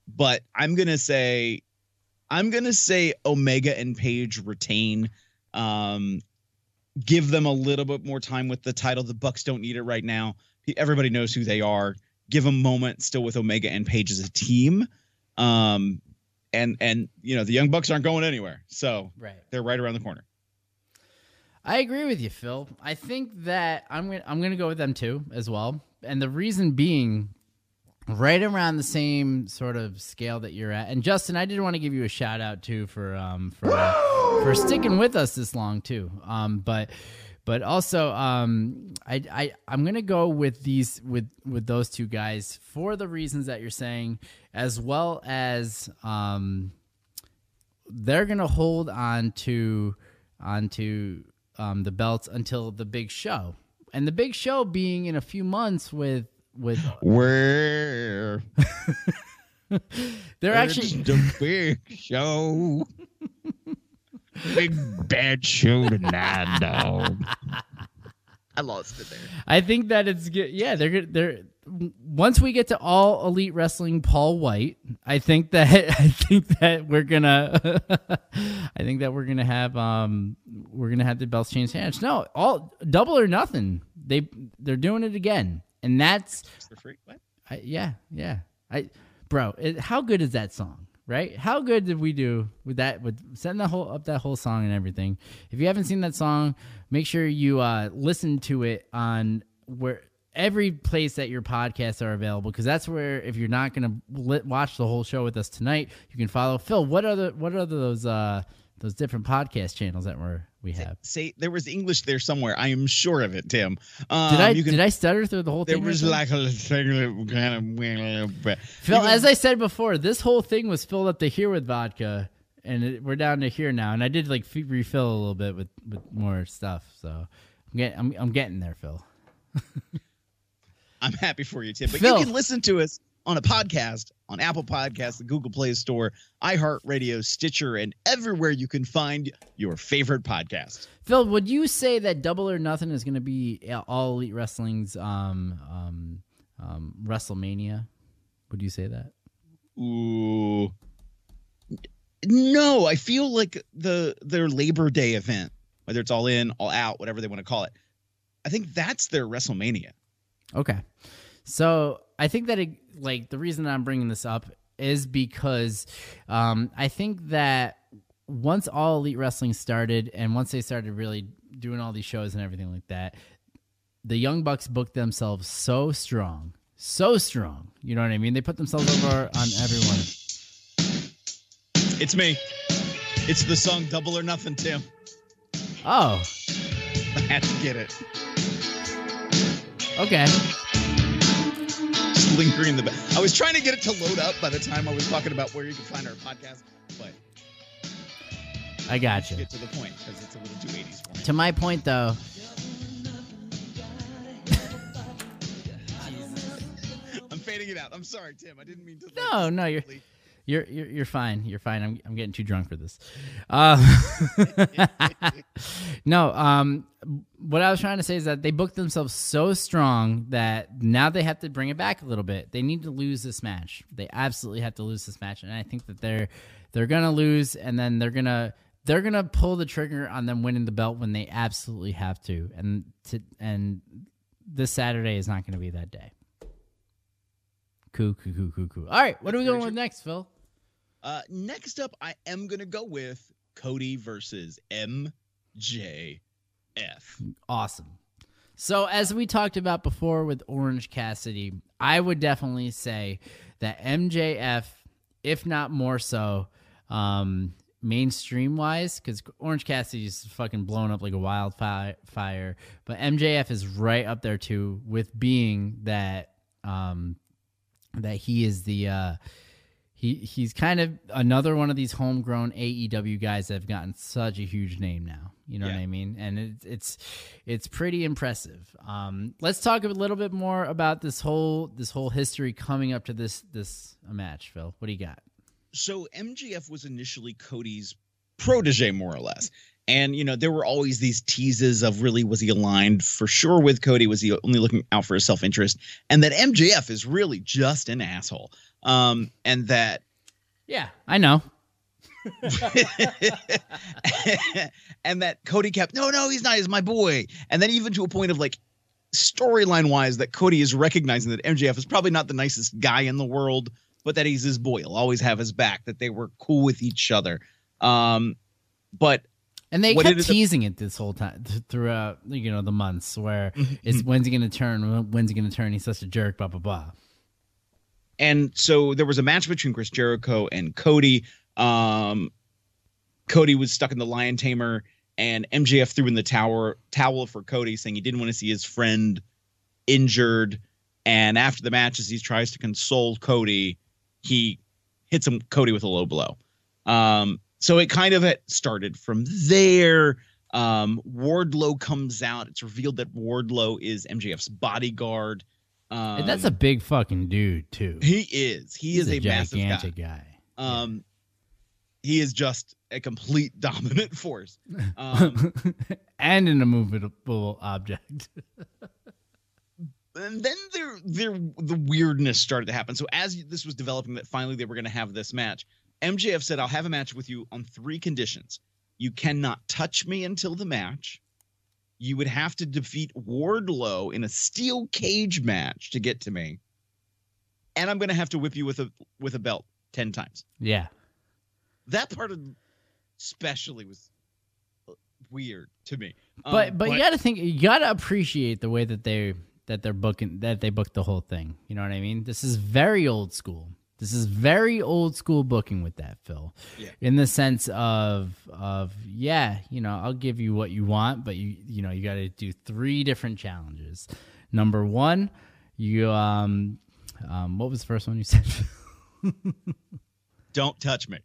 but I'm gonna say, I'm gonna say Omega and Page retain. Um, give them a little bit more time with the title. The Bucks don't need it right now. Everybody knows who they are. Give them a moment still with Omega and Page as a team. Um, and and you know the Young Bucks aren't going anywhere, so Right. they're right around the corner. I agree with you, Phil. I think that I'm gonna I'm gonna go with them too as well, and the reason being, right around the same sort of scale that you're at. And Justin, I did want to give you a shout out too for um for for sticking with us this long too. Um, but but also um I I I'm gonna go with these with with those two guys for the reasons that you're saying, as well as um they're gonna hold on to onto um, the belts until the big show, and the big show being in a few months with with (laughs) Where they're actually the big show, big bad show tonight, dog. I lost it there. I think that it's good. Yeah, they're good. They're once we get to all elite wrestling, Paul White. I think that (laughs) I think that we're gonna. (laughs) I think that we're gonna have um we're gonna have the belts change hands. No, all double or nothing. They they're doing it again, and that's For free. What? I, yeah, yeah. I, bro, it, how good is that song? Right? How good did we do with that? With setting the whole up that whole song and everything. If you haven't seen that song, make sure you uh, listen to it on where every place that your podcasts are available because that's where if you're not gonna li- watch the whole show with us tonight, you can follow Phil. What are the what are those uh those different podcast channels that we're we have? Say there was English there somewhere. I am sure of it, Tim. Um, Did I you can- did I stutter through the whole There thing? was like a thing kind of went a little bit. Phil, can- as I said before, this whole thing was filled up to here with vodka, and it, we're down to here now. And I did like refill a little bit with, with more stuff. So I'm getting I'm, I'm getting there, Phil. (laughs) I'm happy for you, Tim. But Phil. you can listen to us on a podcast on Apple Podcasts, the Google Play Store, iHeartRadio, Stitcher, and everywhere you can find your favorite podcast. Phil, would you say that Double or Nothing is going to be all Elite Wrestling's um, um, um, WrestleMania? Would you say that? Ooh. No, I feel like the their Labor Day event, whether it's all in, all out, whatever they want to call it. I think that's their WrestleMania. Okay. So I think that it, like the reason I'm bringing this up is because um, I think that once all elite wrestling started and once they started really doing all these shows and everything like that, the Young Bucks booked themselves so strong, so strong. You know what I mean? They put themselves over on everyone. It's me. It's the song Double or Nothing, Tim. Oh, (laughs) I had to get it. okay. Lingering in the back. I was trying to get it to load up by the time I was talking about where you can find our podcast, but I got you. get to the point because it's a little too 80s for me. To my point, though, (laughs) I'm fading it out. I'm sorry, Tim. I didn't mean to. No, no, you're you're you're, you're fine. You're fine. I'm I'm getting too drunk for this. Uh, (laughs) no, um, what I was trying to say is that they booked themselves so strong that now they have to bring it back a little bit. They need to lose this match. They absolutely have to lose this match, and I think that they're they're gonna lose, and then they're gonna they're gonna pull the trigger on them winning the belt when they absolutely have to, and to and this Saturday is not going to be that day. Cool, cool, cool, cool, cool. All right, what are we going true. with next, Phil? Uh, next up, I am gonna go with Cody versus MJF. Awesome. So, as we talked about before with Orange Cassidy, I would definitely say that MJF, if not more so, um, mainstream wise, because Orange Cassidy's fucking blown up like a wildfire, fire, but MJF is right up there too with being that um, that he is the uh, he he's kind of another one of these homegrown AEW guys that have gotten such a huge name now. You know Yeah. what I mean? And it, it's it's pretty impressive. Um, let's talk a little bit more about this whole this whole history coming up to this this match. Phil, what do you got? So MJF was initially Cody's protege, more or less. And, you know, there were always these teases of really was he aligned for sure with Cody? Was he only looking out for his self interest? And that MJF is really just an asshole. Um, and that Yeah, I know. (laughs) and that Cody kept, no, no, he's not, he's my boy. And then even to a point of like storyline wise, that Cody is recognizing that MJF is probably not the nicest guy in the world, but that he's his boy. He'll always have his back, that they were cool with each other. Um, but And they What kept teasing it this whole time th- throughout, you know, the months where Mm-hmm. it's when's he going to turn? When's he going to turn? He's such a jerk. Blah blah blah. and so there was a match between Chris Jericho and Cody. Um, Cody was stuck in the lion tamer, and MJF threw in the tower towel for Cody, saying he didn't want to see his friend injured. And after the match, as he tries to console Cody, he hits him Cody with a low blow. Um, so it kind of started from there. Um, Wardlow comes out. It's revealed that Wardlow is MJF's bodyguard. Um, And that's a big fucking dude too. he is. He He's is a, massive guy. gigantic guy. Um, he is just a complete (laughs) dominant force. Um, (laughs) and an immovable object. and then there, there, the weirdness started to happen. So as this was developing, that finally they were going to have this match. MJF said, "I'll have a match with you on three conditions: you cannot touch me until the match." You would have to defeat Wardlow in a steel cage match to get to me, and I'm going to have to whip you with a with a belt ten times. yeah. that part of especially was weird to me. Um, But but you got to think you got to appreciate the way that they that they're booking that they booked the whole thing. You know what I mean? This is very old school. This is very old school booking with that Phil. Yeah. In the sense of of yeah, you know, I'll give you what you want, but you you know, you got to do three different challenges. Number 1, you um um what was the first one you said? don't touch me.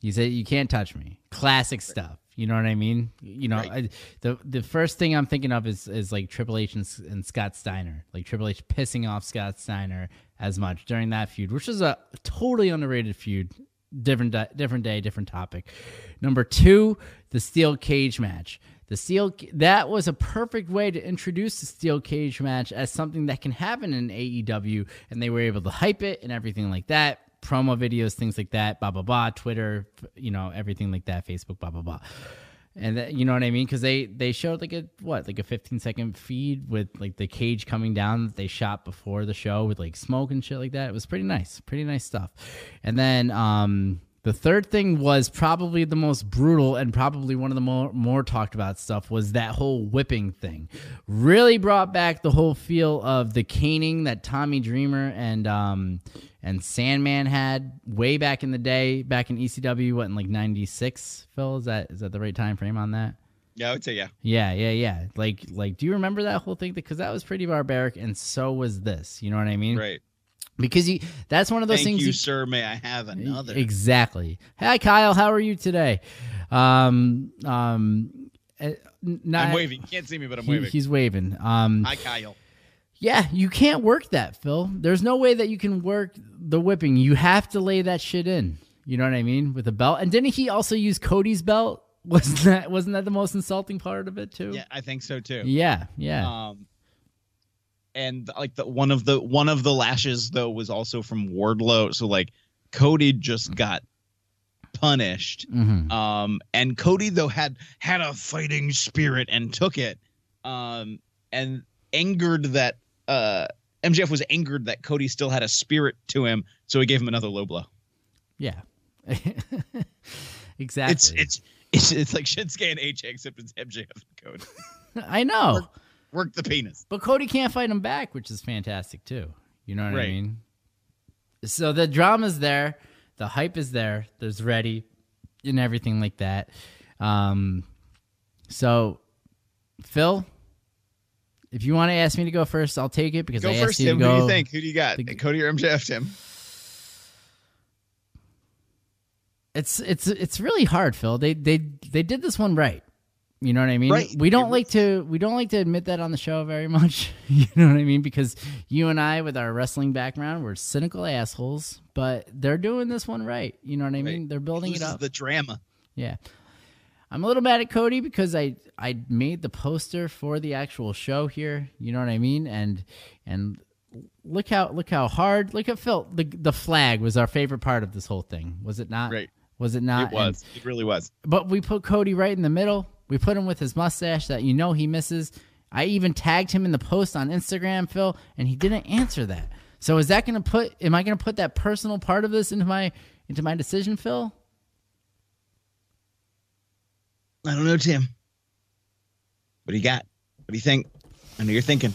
You say you can't touch me. Classic stuff. You know what I mean? You know, Right. I, the the first thing I'm thinking of is is like Triple H and, and Scott Steiner, like Triple H pissing off Scott Steiner as much during that feud, which is a totally underrated feud. Different di- different day, different topic. Number two, the steel cage match. The steel that was a perfect way to introduce the steel cage match as something that can happen in AEW, and they were able to hype it and everything like that. Promo videos, things like that, blah blah blah. Twitter, you know, everything like that. Facebook, blah blah blah. And that, you know what I mean? Because they they showed like a what like a 15 second feed with like the cage coming down that they shot before the show with like smoke and shit like that. It was pretty nice, pretty nice stuff. And then um the third thing was probably the most brutal and probably one of the more more talked about stuff was that whole whipping thing. Really brought back the whole feel of the caning that Tommy Dreamer and um and Sandman had way back in the day, back in ECW, what in like '96. Phil, is that is that the right time frame on that? Yeah, I would say yeah. Yeah, yeah, yeah. Like, like, do you remember that whole thing? Because that was pretty barbaric, and so was this. You know what I mean? Right. Because you, that's one of those Thank things. you, sir. May I have another? Exactly. Hi, Kyle. How are you today? Um, um, eh, not, I'm waving. You can't see me, but I'm he- waving. he's waving. Um, Hi, Kyle. Yeah, you can't work that, Phil. There's no way that you can work the whipping. You have to lay that shit in. You know what I mean? With a belt. And didn't he also use Cody's belt? (laughs) Wasn't that wasn't that the most insulting part of it too? Yeah, I think so too. Yeah, yeah. Um, and like the one of the one of the lashes though was also from Wardlow. So like Cody just got punished. Mhm. Um, and Cody though had had a fighting spirit and took it. Um, and angered that uh MJF was angered that Cody still had a spirit to him, so he gave him another low blow. Yeah. (laughs) exactly. It's it's It's, it's like Shinsuke and AJ, except it's MJF and Cody. (laughs) I know. Work, work the penis. But Cody can't fight him back, which is fantastic too. You know what I mean? So the drama's there, the hype is there, there's ready and everything like that. Um so Phil, if you want to ask me to go first, I'll take it because Go I first, asked you Tim. to Who do you think? Who do you got? the- Cody or MJF, Tim? It's it's it's really hard, Phil. They they they did this one right. You know what I mean? Right. We don't It like to we don't like to admit that on the show very (laughs) much. you know what I mean? Because you and I, with our wrestling background, we're cynical assholes. But they're doing this one right. You know what I mean? Right. They're building it Loses up. the drama. Yeah. I'm a little mad at Cody because I I made the poster for the actual show here. You know what I mean? And and look how look how hard look at Phil. The the flag was our favorite part of this whole thing. Was it not? Right. Was it not? it was. it really was. But we put Cody right in the middle. We put him with his mustache that you know he misses. I even tagged him in the post on Instagram, Phil, and he didn't answer that. So is that going to put? Am I going to put that personal part of this into my into my decision, Phil? I don't know, Tim. What do you got? What do you think? I know you're thinking.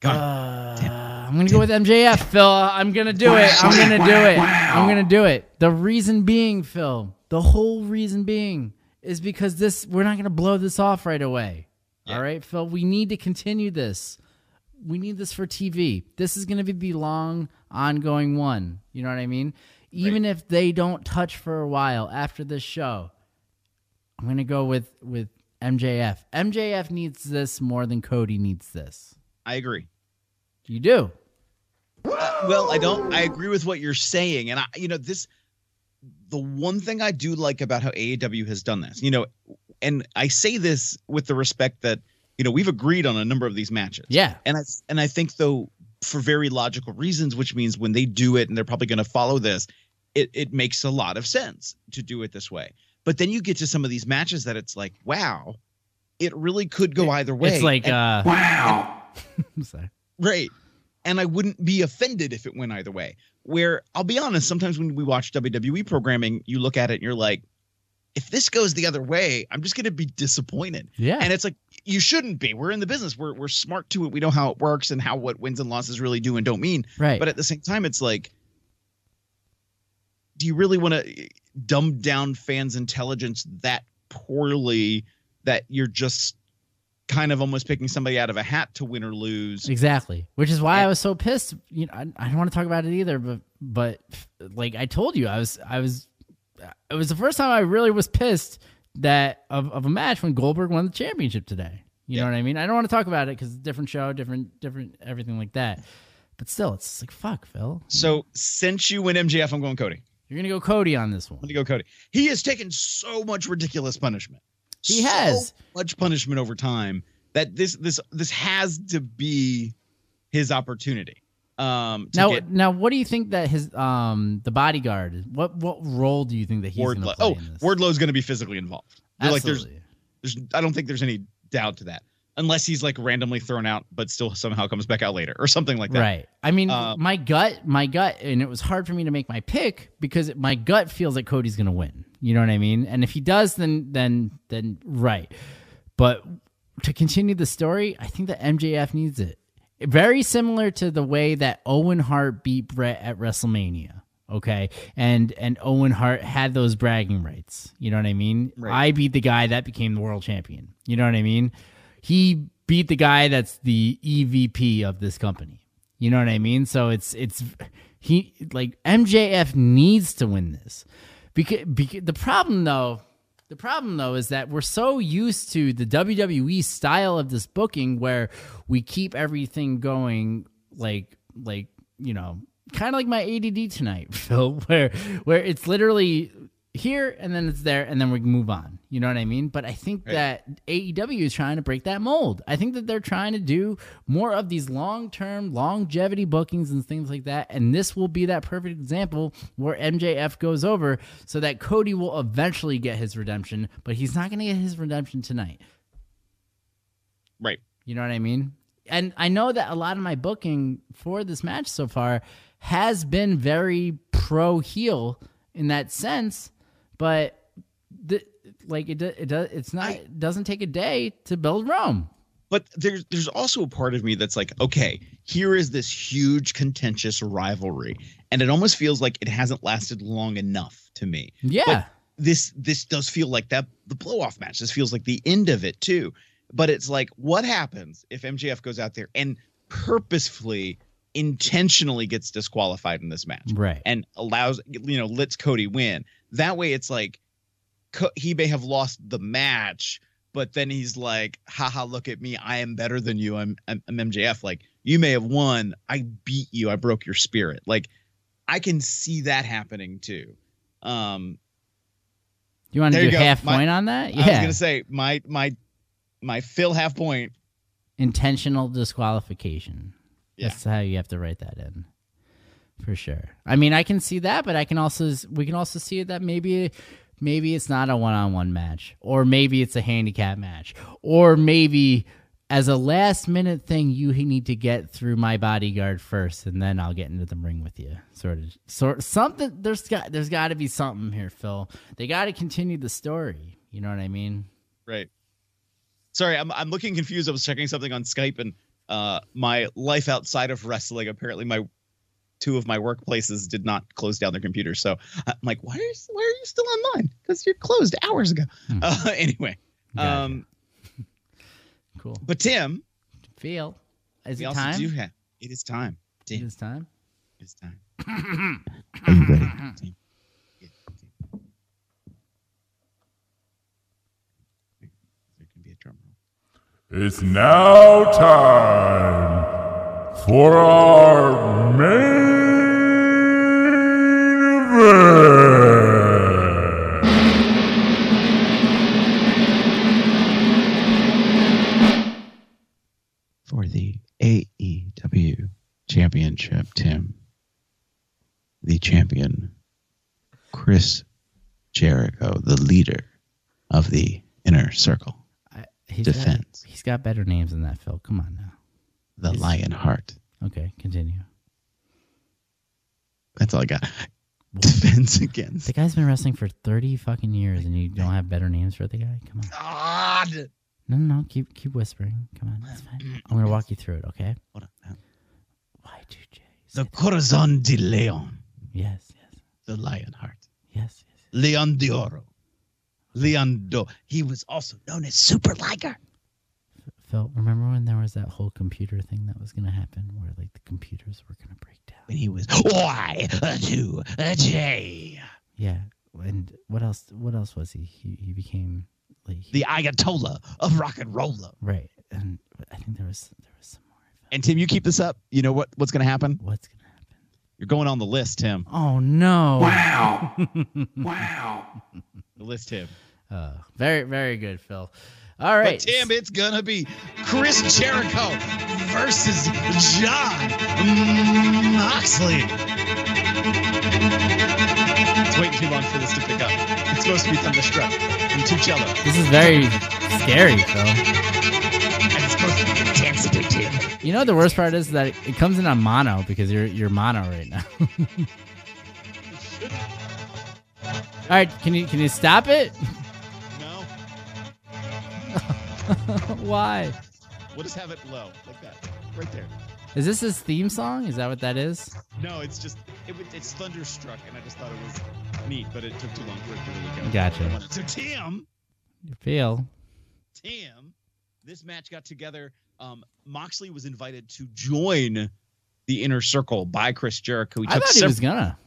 Go on. Uh, I'm gonna go with MJF, Phil. I'm gonna do it. I'm gonna do it. I'm gonna do it. The reason being, Phil, the whole reason being is because this we're not gonna blow this off right away. Yeah. All right, Phil. We need to continue this. We need this for TV. This is gonna be the long, ongoing one. You know what I mean? Even if they don't touch for a while after this show, I'm gonna go with with MJF. MJF needs this more than Cody needs this. I agree. You do. Uh, well, I don't. I agree with what you're saying, and I, you know, this. The one thing I do like about how AEW has done this, you know, and I say this with the respect that you know we've agreed on a number of these matches. Yeah. and I and I think though for very logical reasons, which means when they do it and they're probably going to follow this, it it makes a lot of sense to do it this way. But then you get to some of these matches that it's like, wow, it really could go either way. It's like And- uh wow. (laughs) I'm sorry. Right. And I wouldn't be offended if it went either way. Where I'll be honest, sometimes when we watch WWE programming, you look at it and you're like, if this goes the other way, I'm just going to be disappointed. Yeah. And it's like, you shouldn't be. We're in the business. We're, we're smart to it. We know how it works and how what wins and losses really do and don't mean. Right. But at the same time, it's like, do you really want to dumb down fans' intelligence that poorly that you're just kind of almost picking somebody out of a hat to win or lose? Exactly. Which is why I was so pissed. You know, I, I don't want to talk about it either, but but like I told you, I was I was it was the first time I really was pissed that of, of a match when Goldberg won the championship today. You know what I mean? I don't want to talk about it because different show, different different everything like that. But still, it's like fuck, Phil. So since you win MJF, I'm going Cody. You're gonna go Cody on this one. I'm gonna go Cody. He has taken so much ridiculous punishment. He So has. much punishment over time that this this this has to be his opportunity. Um, to Now, get now, what do you think that his um the bodyguard? What what role do you think that he's going to play Oh, in this? Wardlow's going to be physically involved. Like there's Absolutely. there's I don't think there's any doubt to that. Unless he's like randomly thrown out, but still somehow comes back out later or something like that. Right. I mean, Um, my gut, my gut, and it was hard for me to make my pick because my gut feels like Cody's going to win. You know what I mean? And if he does, then then then right. But to continue the story, I think that MJF needs it. Very similar to the way that Owen Hart beat Brett at WrestleMania. Okay, and and Owen Hart had those bragging rights. You know what I mean? Right. I beat the guy that became the world champion. You know what I mean? He beat the guy that's the EVP of this company. You know what I mean? So it's it's he like MJF needs to win this. Because, because the problem though, the problem though is that we're so used to the WWE style of this booking where we keep everything going like like, you know, kind of like my ADD tonight, (laughs) Phil, where where it's literally here and then it's there and then we move on. You know what I mean? But I think that AEW is trying to break that mold. I think that they're trying to do more of these long-term longevity bookings and things like that and this will be that perfect example where MJF goes over so that Cody will eventually get his redemption, but he's not going to get his redemption tonight. Right. You know what I mean? And I know that a lot of my booking for this match so far has been very pro heel in that sense, but the like it. It does. It's not. it doesn't take a day to build Rome. but there's there's also a part of me that's like, okay, here is this huge contentious rivalry, and it almost feels like it hasn't lasted long enough to me. Yeah. But this this does feel like that the blow off match. This feels like the end of it too. But it's like, what happens if MJF goes out there and purposefully, intentionally gets disqualified in this match? Right. and allows you know lets Cody win. That way, it's like he may have lost the match, but then he's like, "Haha, look at me! I am better than you. I'm, I'm I'm MJF. Like you may have won, I beat you. I broke your spirit. Like I can see that happening too. Um, Do You want to do half My- point on that? Yeah. I was gonna say my my my fill half point. Intentional disqualification. Yeah. That's how you have to write that in. For sure. I mean, I can see that, but I can also we can also see that maybe maybe it's not a one-on-one match or maybe it's a handicap match or maybe as a last minute thing you need to get through my bodyguard first and then I'll get into the ring with you. Sort of sort something there's got there's got to be something here, Phil. They got to continue the story. You know what I mean? Right. Sorry, I'm I'm looking confused. I was checking something on Skype and uh my life outside of wrestling. Apparently, my two of my workplaces did not close down their computers. So I'm like, why are you, why are you still online? Because you're closed hours ago. (laughs) Uh, anyway, Gotcha. um, (laughs) Cool. but Tim, Feel. Is we it also time? do have. It is time. It Tim, is time. it's time. (coughs) Are you ready? Tim? Yeah, Tim. There can be a drum roll. It's now time for our main event. for the AEW Championship, Tim. The champion, Chris Jericho, the leader of the Inner Circle, I, he's Defense. Got, he's got better names than that, Phil. Come on now. The Lion Heart. Okay, continue. That's all I got. Defense against The guy's been wrestling for thirty fucking years, and you don't have better names for the guy. Come on. God. No, no, no. Keep keep whispering. Come on, that's fine. I'm gonna walk you through it. Okay. Hold on. Y two J. The Corazon de Leon, Yes, yes, the Lion Heart. yes, yes. Leon de Oro. Leon do. He was also known as Super Liger. Phil, remember when there was that whole computer thing that was gonna happen, where like the computers were gonna break down? And he was Y two J. Yeah. And what else? What else was he? He, he became like he- The Ayatollah of rock and roller. right. And I think there was there was some more. And Tim, you keep this up. You know what what's going to happen? What's gonna happen? You're going on the list, Tim. Oh no! Wow. (laughs) wow. The list, Tim. Uh, very very good, Phil. All right, But Tim, it's gonna be Chris Jericho versus John Moxley. It's waiting too long for this to pick up. It's supposed to be Thunderstruck and two cello. this is very scary, Phil. And it's supposed to be intense with Tim. You know the worst part is that it comes in on mono because you're you're mono right now. (laughs) All right, can you can you stop it? (laughs) Why? we'll just have it low, like that, right there. Is this his theme song? Is that what that is? No, it's just it, it's Thunderstruck, and I just thought it was neat, but it took too long for it to really go. Gotcha. So Tim, Phil. Tim, this match got together. Um, Moxley was invited to join the inner circle by Chris Jericho. He I thought he was gonna.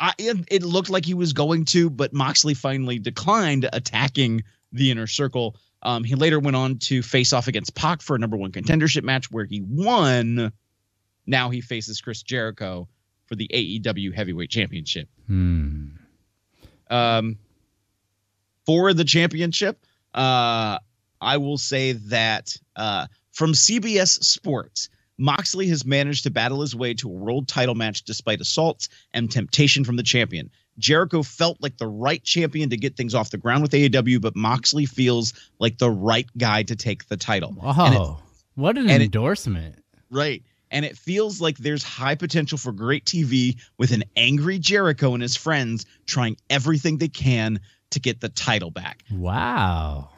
I, it, it looked like he was going to, but Moxley finally declined attacking the inner circle. Um, he later went on to face off against Pac for a number one contendership match where he won. Now he faces Chris Jericho for the AEW Heavyweight Championship. Hmm. Um, for the championship, uh, I will say that uh, from CBS Sports, Moxley has managed to battle his way to a world title match despite assaults and temptation from the champion. Jericho felt like the right champion to get things off the ground with AEW, but Moxley feels like the right guy to take the title. And it- what an and it- endorsement! Right. And it feels like there's high potential for great TV with an angry Jericho and his friends trying everything they can to get the title back. Wow.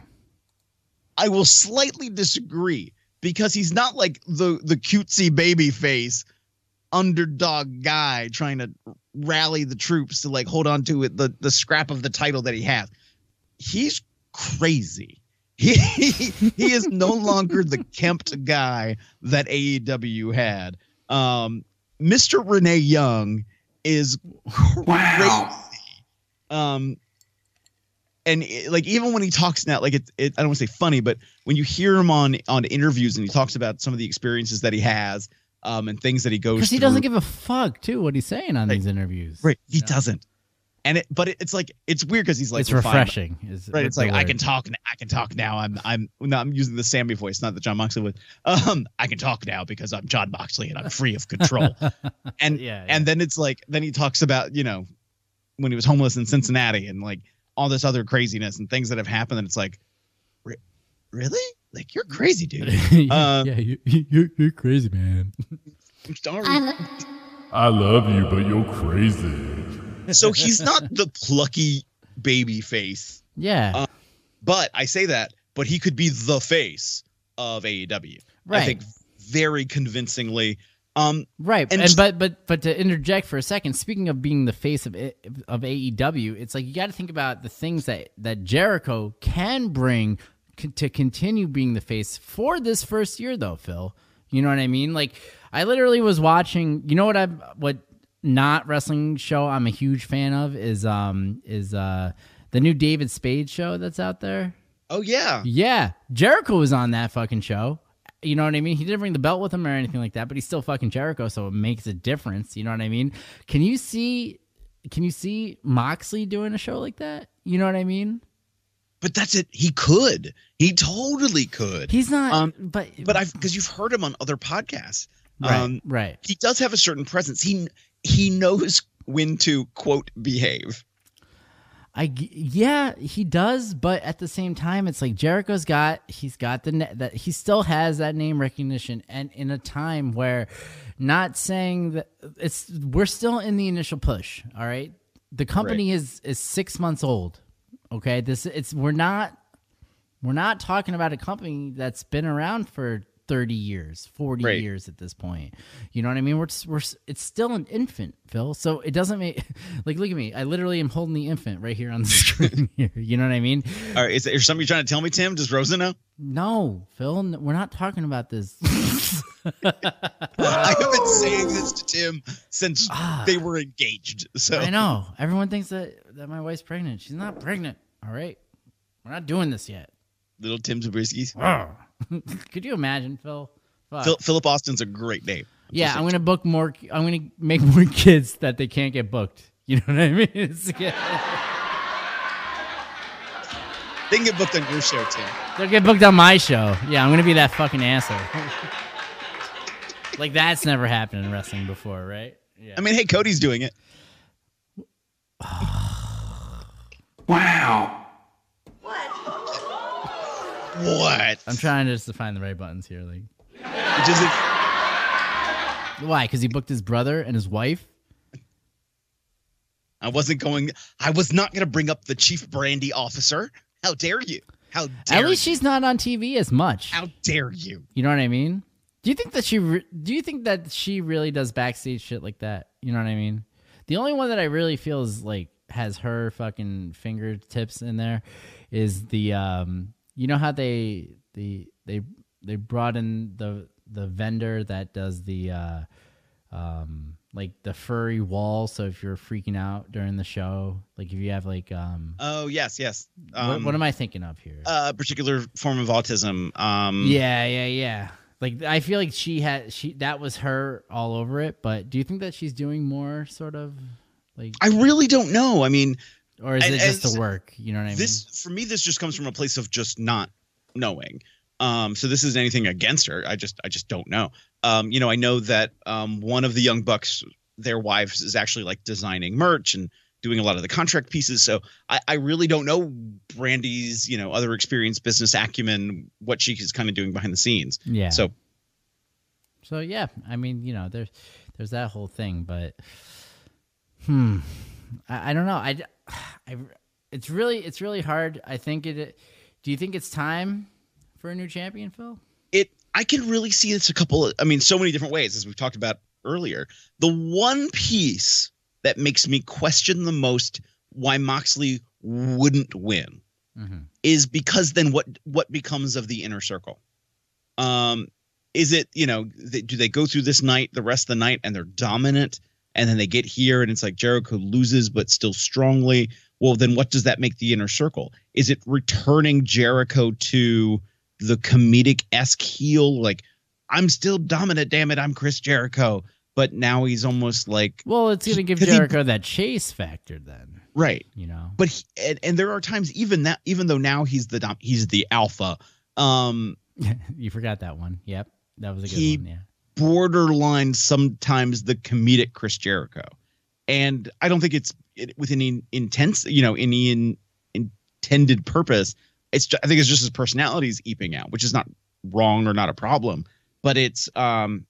I will slightly disagree because he's not like the the cutesy baby face underdog guy trying to rally the troops to like hold on to it the the scrap of the title that he has. He's crazy. (laughs) He he is no (laughs) longer the kempt guy that AEW had. Um Mr. Renee Young is crazy. Um and it- like even when he talks now, like it, it I don't want to say funny, but when you hear him on on interviews and he talks about some of the experiences that he has, um, and things that he goes Because he doesn't give a fuck too what he's saying on these interviews. right, he doesn't. And it, but it, it's like it's weird because he's like it's refreshing. is- right? It's like I can talk. I can talk now. I'm I'm no, I'm using the Sammy voice, not the John Moxley voice. Um, I can talk now because I'm John Moxley and I'm free of control. (laughs) and Yeah, and then it's like then he talks about you know when he was homeless in Cincinnati and like all this other craziness and things that have happened. And it's like, "Re- really? Like you're crazy, dude. (laughs) yeah, Um, yeah, you, you, you're crazy, man. I'm sorry. I love you, but you're crazy. so he's not the plucky baby face. Yeah, Uh, But I say that, but he could be the face of AEW. I think very convincingly. Um, right. and And, but but but to interject for a second, speaking of being the face of of AEW, it's like you got to think about the things that that Jericho can bring c- to continue being the face for this first year, though. Phil, you know what I mean? Like I literally was watching. You know what I'm what not wrestling show I'm a huge fan of is um is uh the new David Spade show that's out there. oh yeah, Yeah, Jericho was on that fucking show. You know what I mean? He didn't bring the belt with him or anything like that, but he's still fucking Jericho, so it makes a difference. You know what I mean? Can you see? Can you see Moxley doing a show like that? You know what I mean? But that's it. He could. He totally could. He's not. Um, but but I've because you've heard him on other podcasts. right, Um, right. he does have a certain presence. He he knows when to quote behave. I yeah, he does, but at the same time, it's like Jericho's got he's got the that he still has that name recognition, and in a time where, not saying that it's we're still in the initial push. All right, the company is is six months old. Okay, this it's we're not we're not talking about a company that's been around for 30 years 40 Right. years at this point. You know what i mean? We're, we're it's still an infant phil. So it doesn't make (laughs) like look at me. I literally am holding the infant right here on the (laughs) screen here. You know what i mean? All right, is there something you're trying to tell me, Tim? Does Rosa know? no phil we're not talking about this (laughs) (laughs) I have been saying this to Tim since they were engaged. So Ah. i know everyone thinks that that my wife's pregnant she's not pregnant all right we're not doing this yet little Tim Zabriskis. (laughs) could you imagine phil Phil, Philip Austin's a great name. Yeah, I'm gonna book more. I'm gonna make more (laughs) kids that they can't get booked. You know what I mean? They can get booked on your show, Tim. they'll get booked on my show. Yeah, I'm gonna be that fucking asshole. Like that's never happened in wrestling before, right? Yeah. I mean, hey, Cody's doing it. (sighs) Wow. What? What? I'm trying just to find the right buttons here. Like, Which is it? why? Because he booked his brother and his wife. I wasn't going. I was not going to bring up the chief brandy officer. How dare you? How dare At least you? she's not on TV as much. How dare you? You know what I mean? Do you think that she? Re- do you think that she really does backstage shit like that? You know what I mean? The only one that I really feel is like has her fucking fingertips in there is the um. You know how they the they they brought in the the vendor that does the uh um like the furry wall. So if you're freaking out during the show, like if you have like um. Oh yes, yes. what, Um, what am I thinking of here? A particular form of autism. Um, Yeah, yeah, yeah. Like I feel like she had she that was her all over it. But do you think that she's doing more sort of like, I really don't know. I mean, or is it just the work? You know what I mean? this for me, this just comes from a place of just not knowing. Um, so this isn't anything against her. I just, I just don't know. Um, you know, I know that um, one of the young bucks, their wives, is actually like designing merch and doing a lot of the contract pieces. So I, I really don't know Brandi's, you know, other experience, business acumen, what she is kind of doing behind the scenes. yeah. So so yeah, I mean, you know, there's there's that whole thing, but hmm, I, I don't know. I, I it's really it's really hard. I think it. Do you think it's time for a new champion, Phil? it I can really see this a couple of I mean so many different ways as we've talked about earlier. The one piece that makes me question the most why Moxley wouldn't win is because then what what becomes of the inner circle? Um is it, you know, th- do they go through this night the rest of the night and they're dominant and then they get here and it's like Jericho loses but still strongly? Well, then what does that make the inner circle? Is it returning Jericho to the comedic esque heel? Like, I'm still dominant, damn it, I'm Chris Jericho. But now he's almost like Well, it's going to give 'cause he- Jericho that chase factor then. right. You know. But he, and, and there are times even that even though now he's the dom- he's the alpha, um, (laughs) you forgot that one. Yep, that was a good He- one. Yeah. borderline sometimes the comedic Chris Jericho, and I don't think it's it, with any intense, you know, any in, intended purpose. It's ju- I think it's just his personality is eeping out, which is not wrong or not a problem, but it's um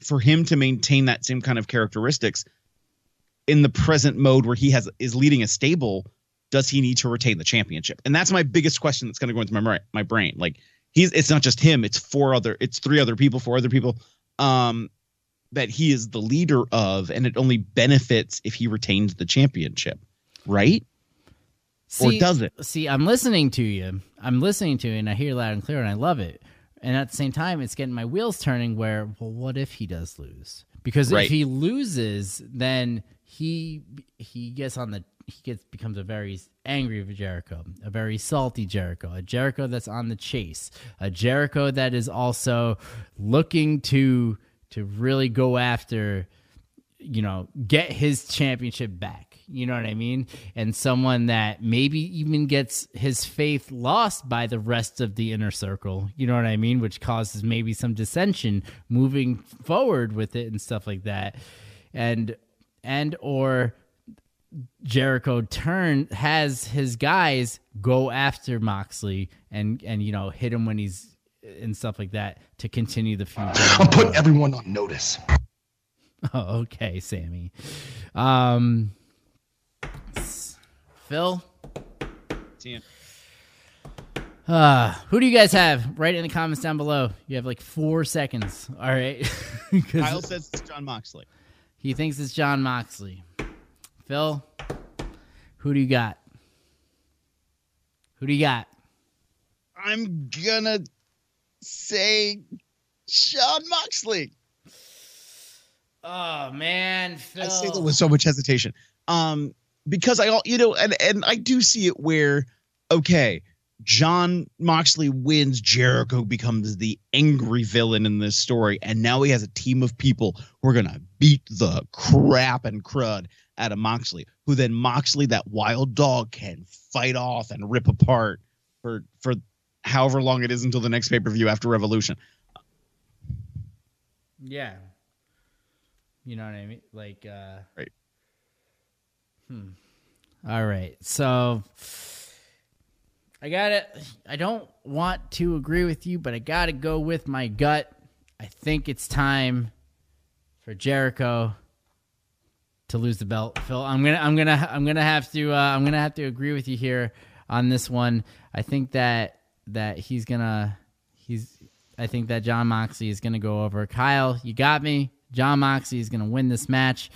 for him to maintain that same kind of characteristics in the present mode where he has is leading a stable. Does he need to retain the championship? And that's my biggest question that's going to go into my my brain. Like he's it's not just him it's four other it's three other people four other people um that he is the leader of and it only benefits if he retains the championship right or does it See, I'm listening to you. I'm listening to you, and I hear loud and clear, and I love it. And at the same time, it's getting my wheels turning. Where, well, what if he does lose? Because Right. if he loses, then he he gets on the he gets becomes a very angry Jericho, a very salty Jericho, a Jericho that's on the chase, a Jericho that is also looking to to really go after you know, get his championship back. You know what I mean? And someone that maybe even gets his faith lost by the rest of the inner circle. You know what I mean? Which causes maybe some dissension moving forward with it and stuff like that. And and or Jericho turn has his guys go after Moxley and and you know hit him when he's and stuff like that to continue the feud. (laughs) I'm putting everyone on notice. (laughs) Oh, okay, Sammy. Um, Phil. Uh, who do you guys have? Write in the comments down below. You have like four seconds. All right. (laughs) kyle says it's john moxley he thinks it's John Moxley. Phil, who do you got? Who do you got? i'm gonna say John Moxley. Oh man, Phil. I say that with so much hesitation. Um, because I, all you know, and and I do see it where, okay, John Moxley wins, Jericho becomes the angry villain in this story, and now he has a team of people who are gonna beat the crap and crud out of Moxley, who then Moxley, that wild dog, can fight off and rip apart for for however long it is until the next pay per view after Revolution. Yeah. You know what I mean? Like, uh, right. Hmm. All right. So I got to I don't want to agree with you, but I got to go with my gut. I think it's time for Jericho to lose the belt. Phil, I'm going to I'm going to I'm going to have to uh, I'm going to have to agree with you here on this one. I think that that he's going to he's I think that John Moxley is going to go over. Kyle, you got me. John Moxley is going to win this match.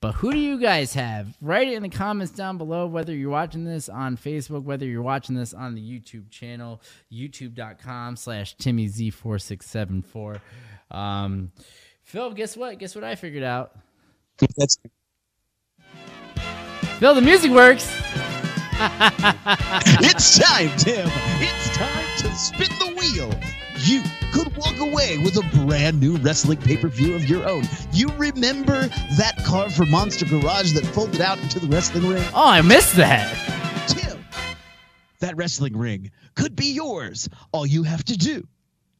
But who do you guys have? Write it in the comments down below, whether you're watching this on Facebook, whether you're watching this on the YouTube channel, youtube.com slash TimmyZ4674. Um, Phil, guess what? Guess what I figured out? That's Phil, the music works. (laughs) it's time, Tim. It's time to spin the wheel. You could walk away with a brand new wrestling pay per view of your own. You remember that car from Monster Garage that folded out into the wrestling ring? Oh, I missed that. Tim, that wrestling ring could be yours. All you have to do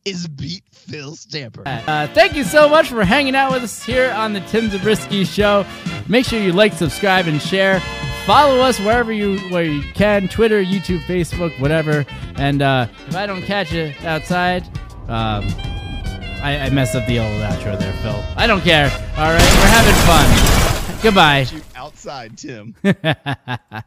is beat Phil Stamper. Uh, thank you so much for hanging out with us here on the Tim Zabriskie Show. Make sure you like, subscribe, and share. Follow us wherever you where you can: Twitter, YouTube, Facebook, whatever. And uh, if I don't catch you outside, um, I, I messed up the old outro there, Phil. I don't care. All right, we're having fun. (laughs) Goodbye. outside, Tim. (laughs)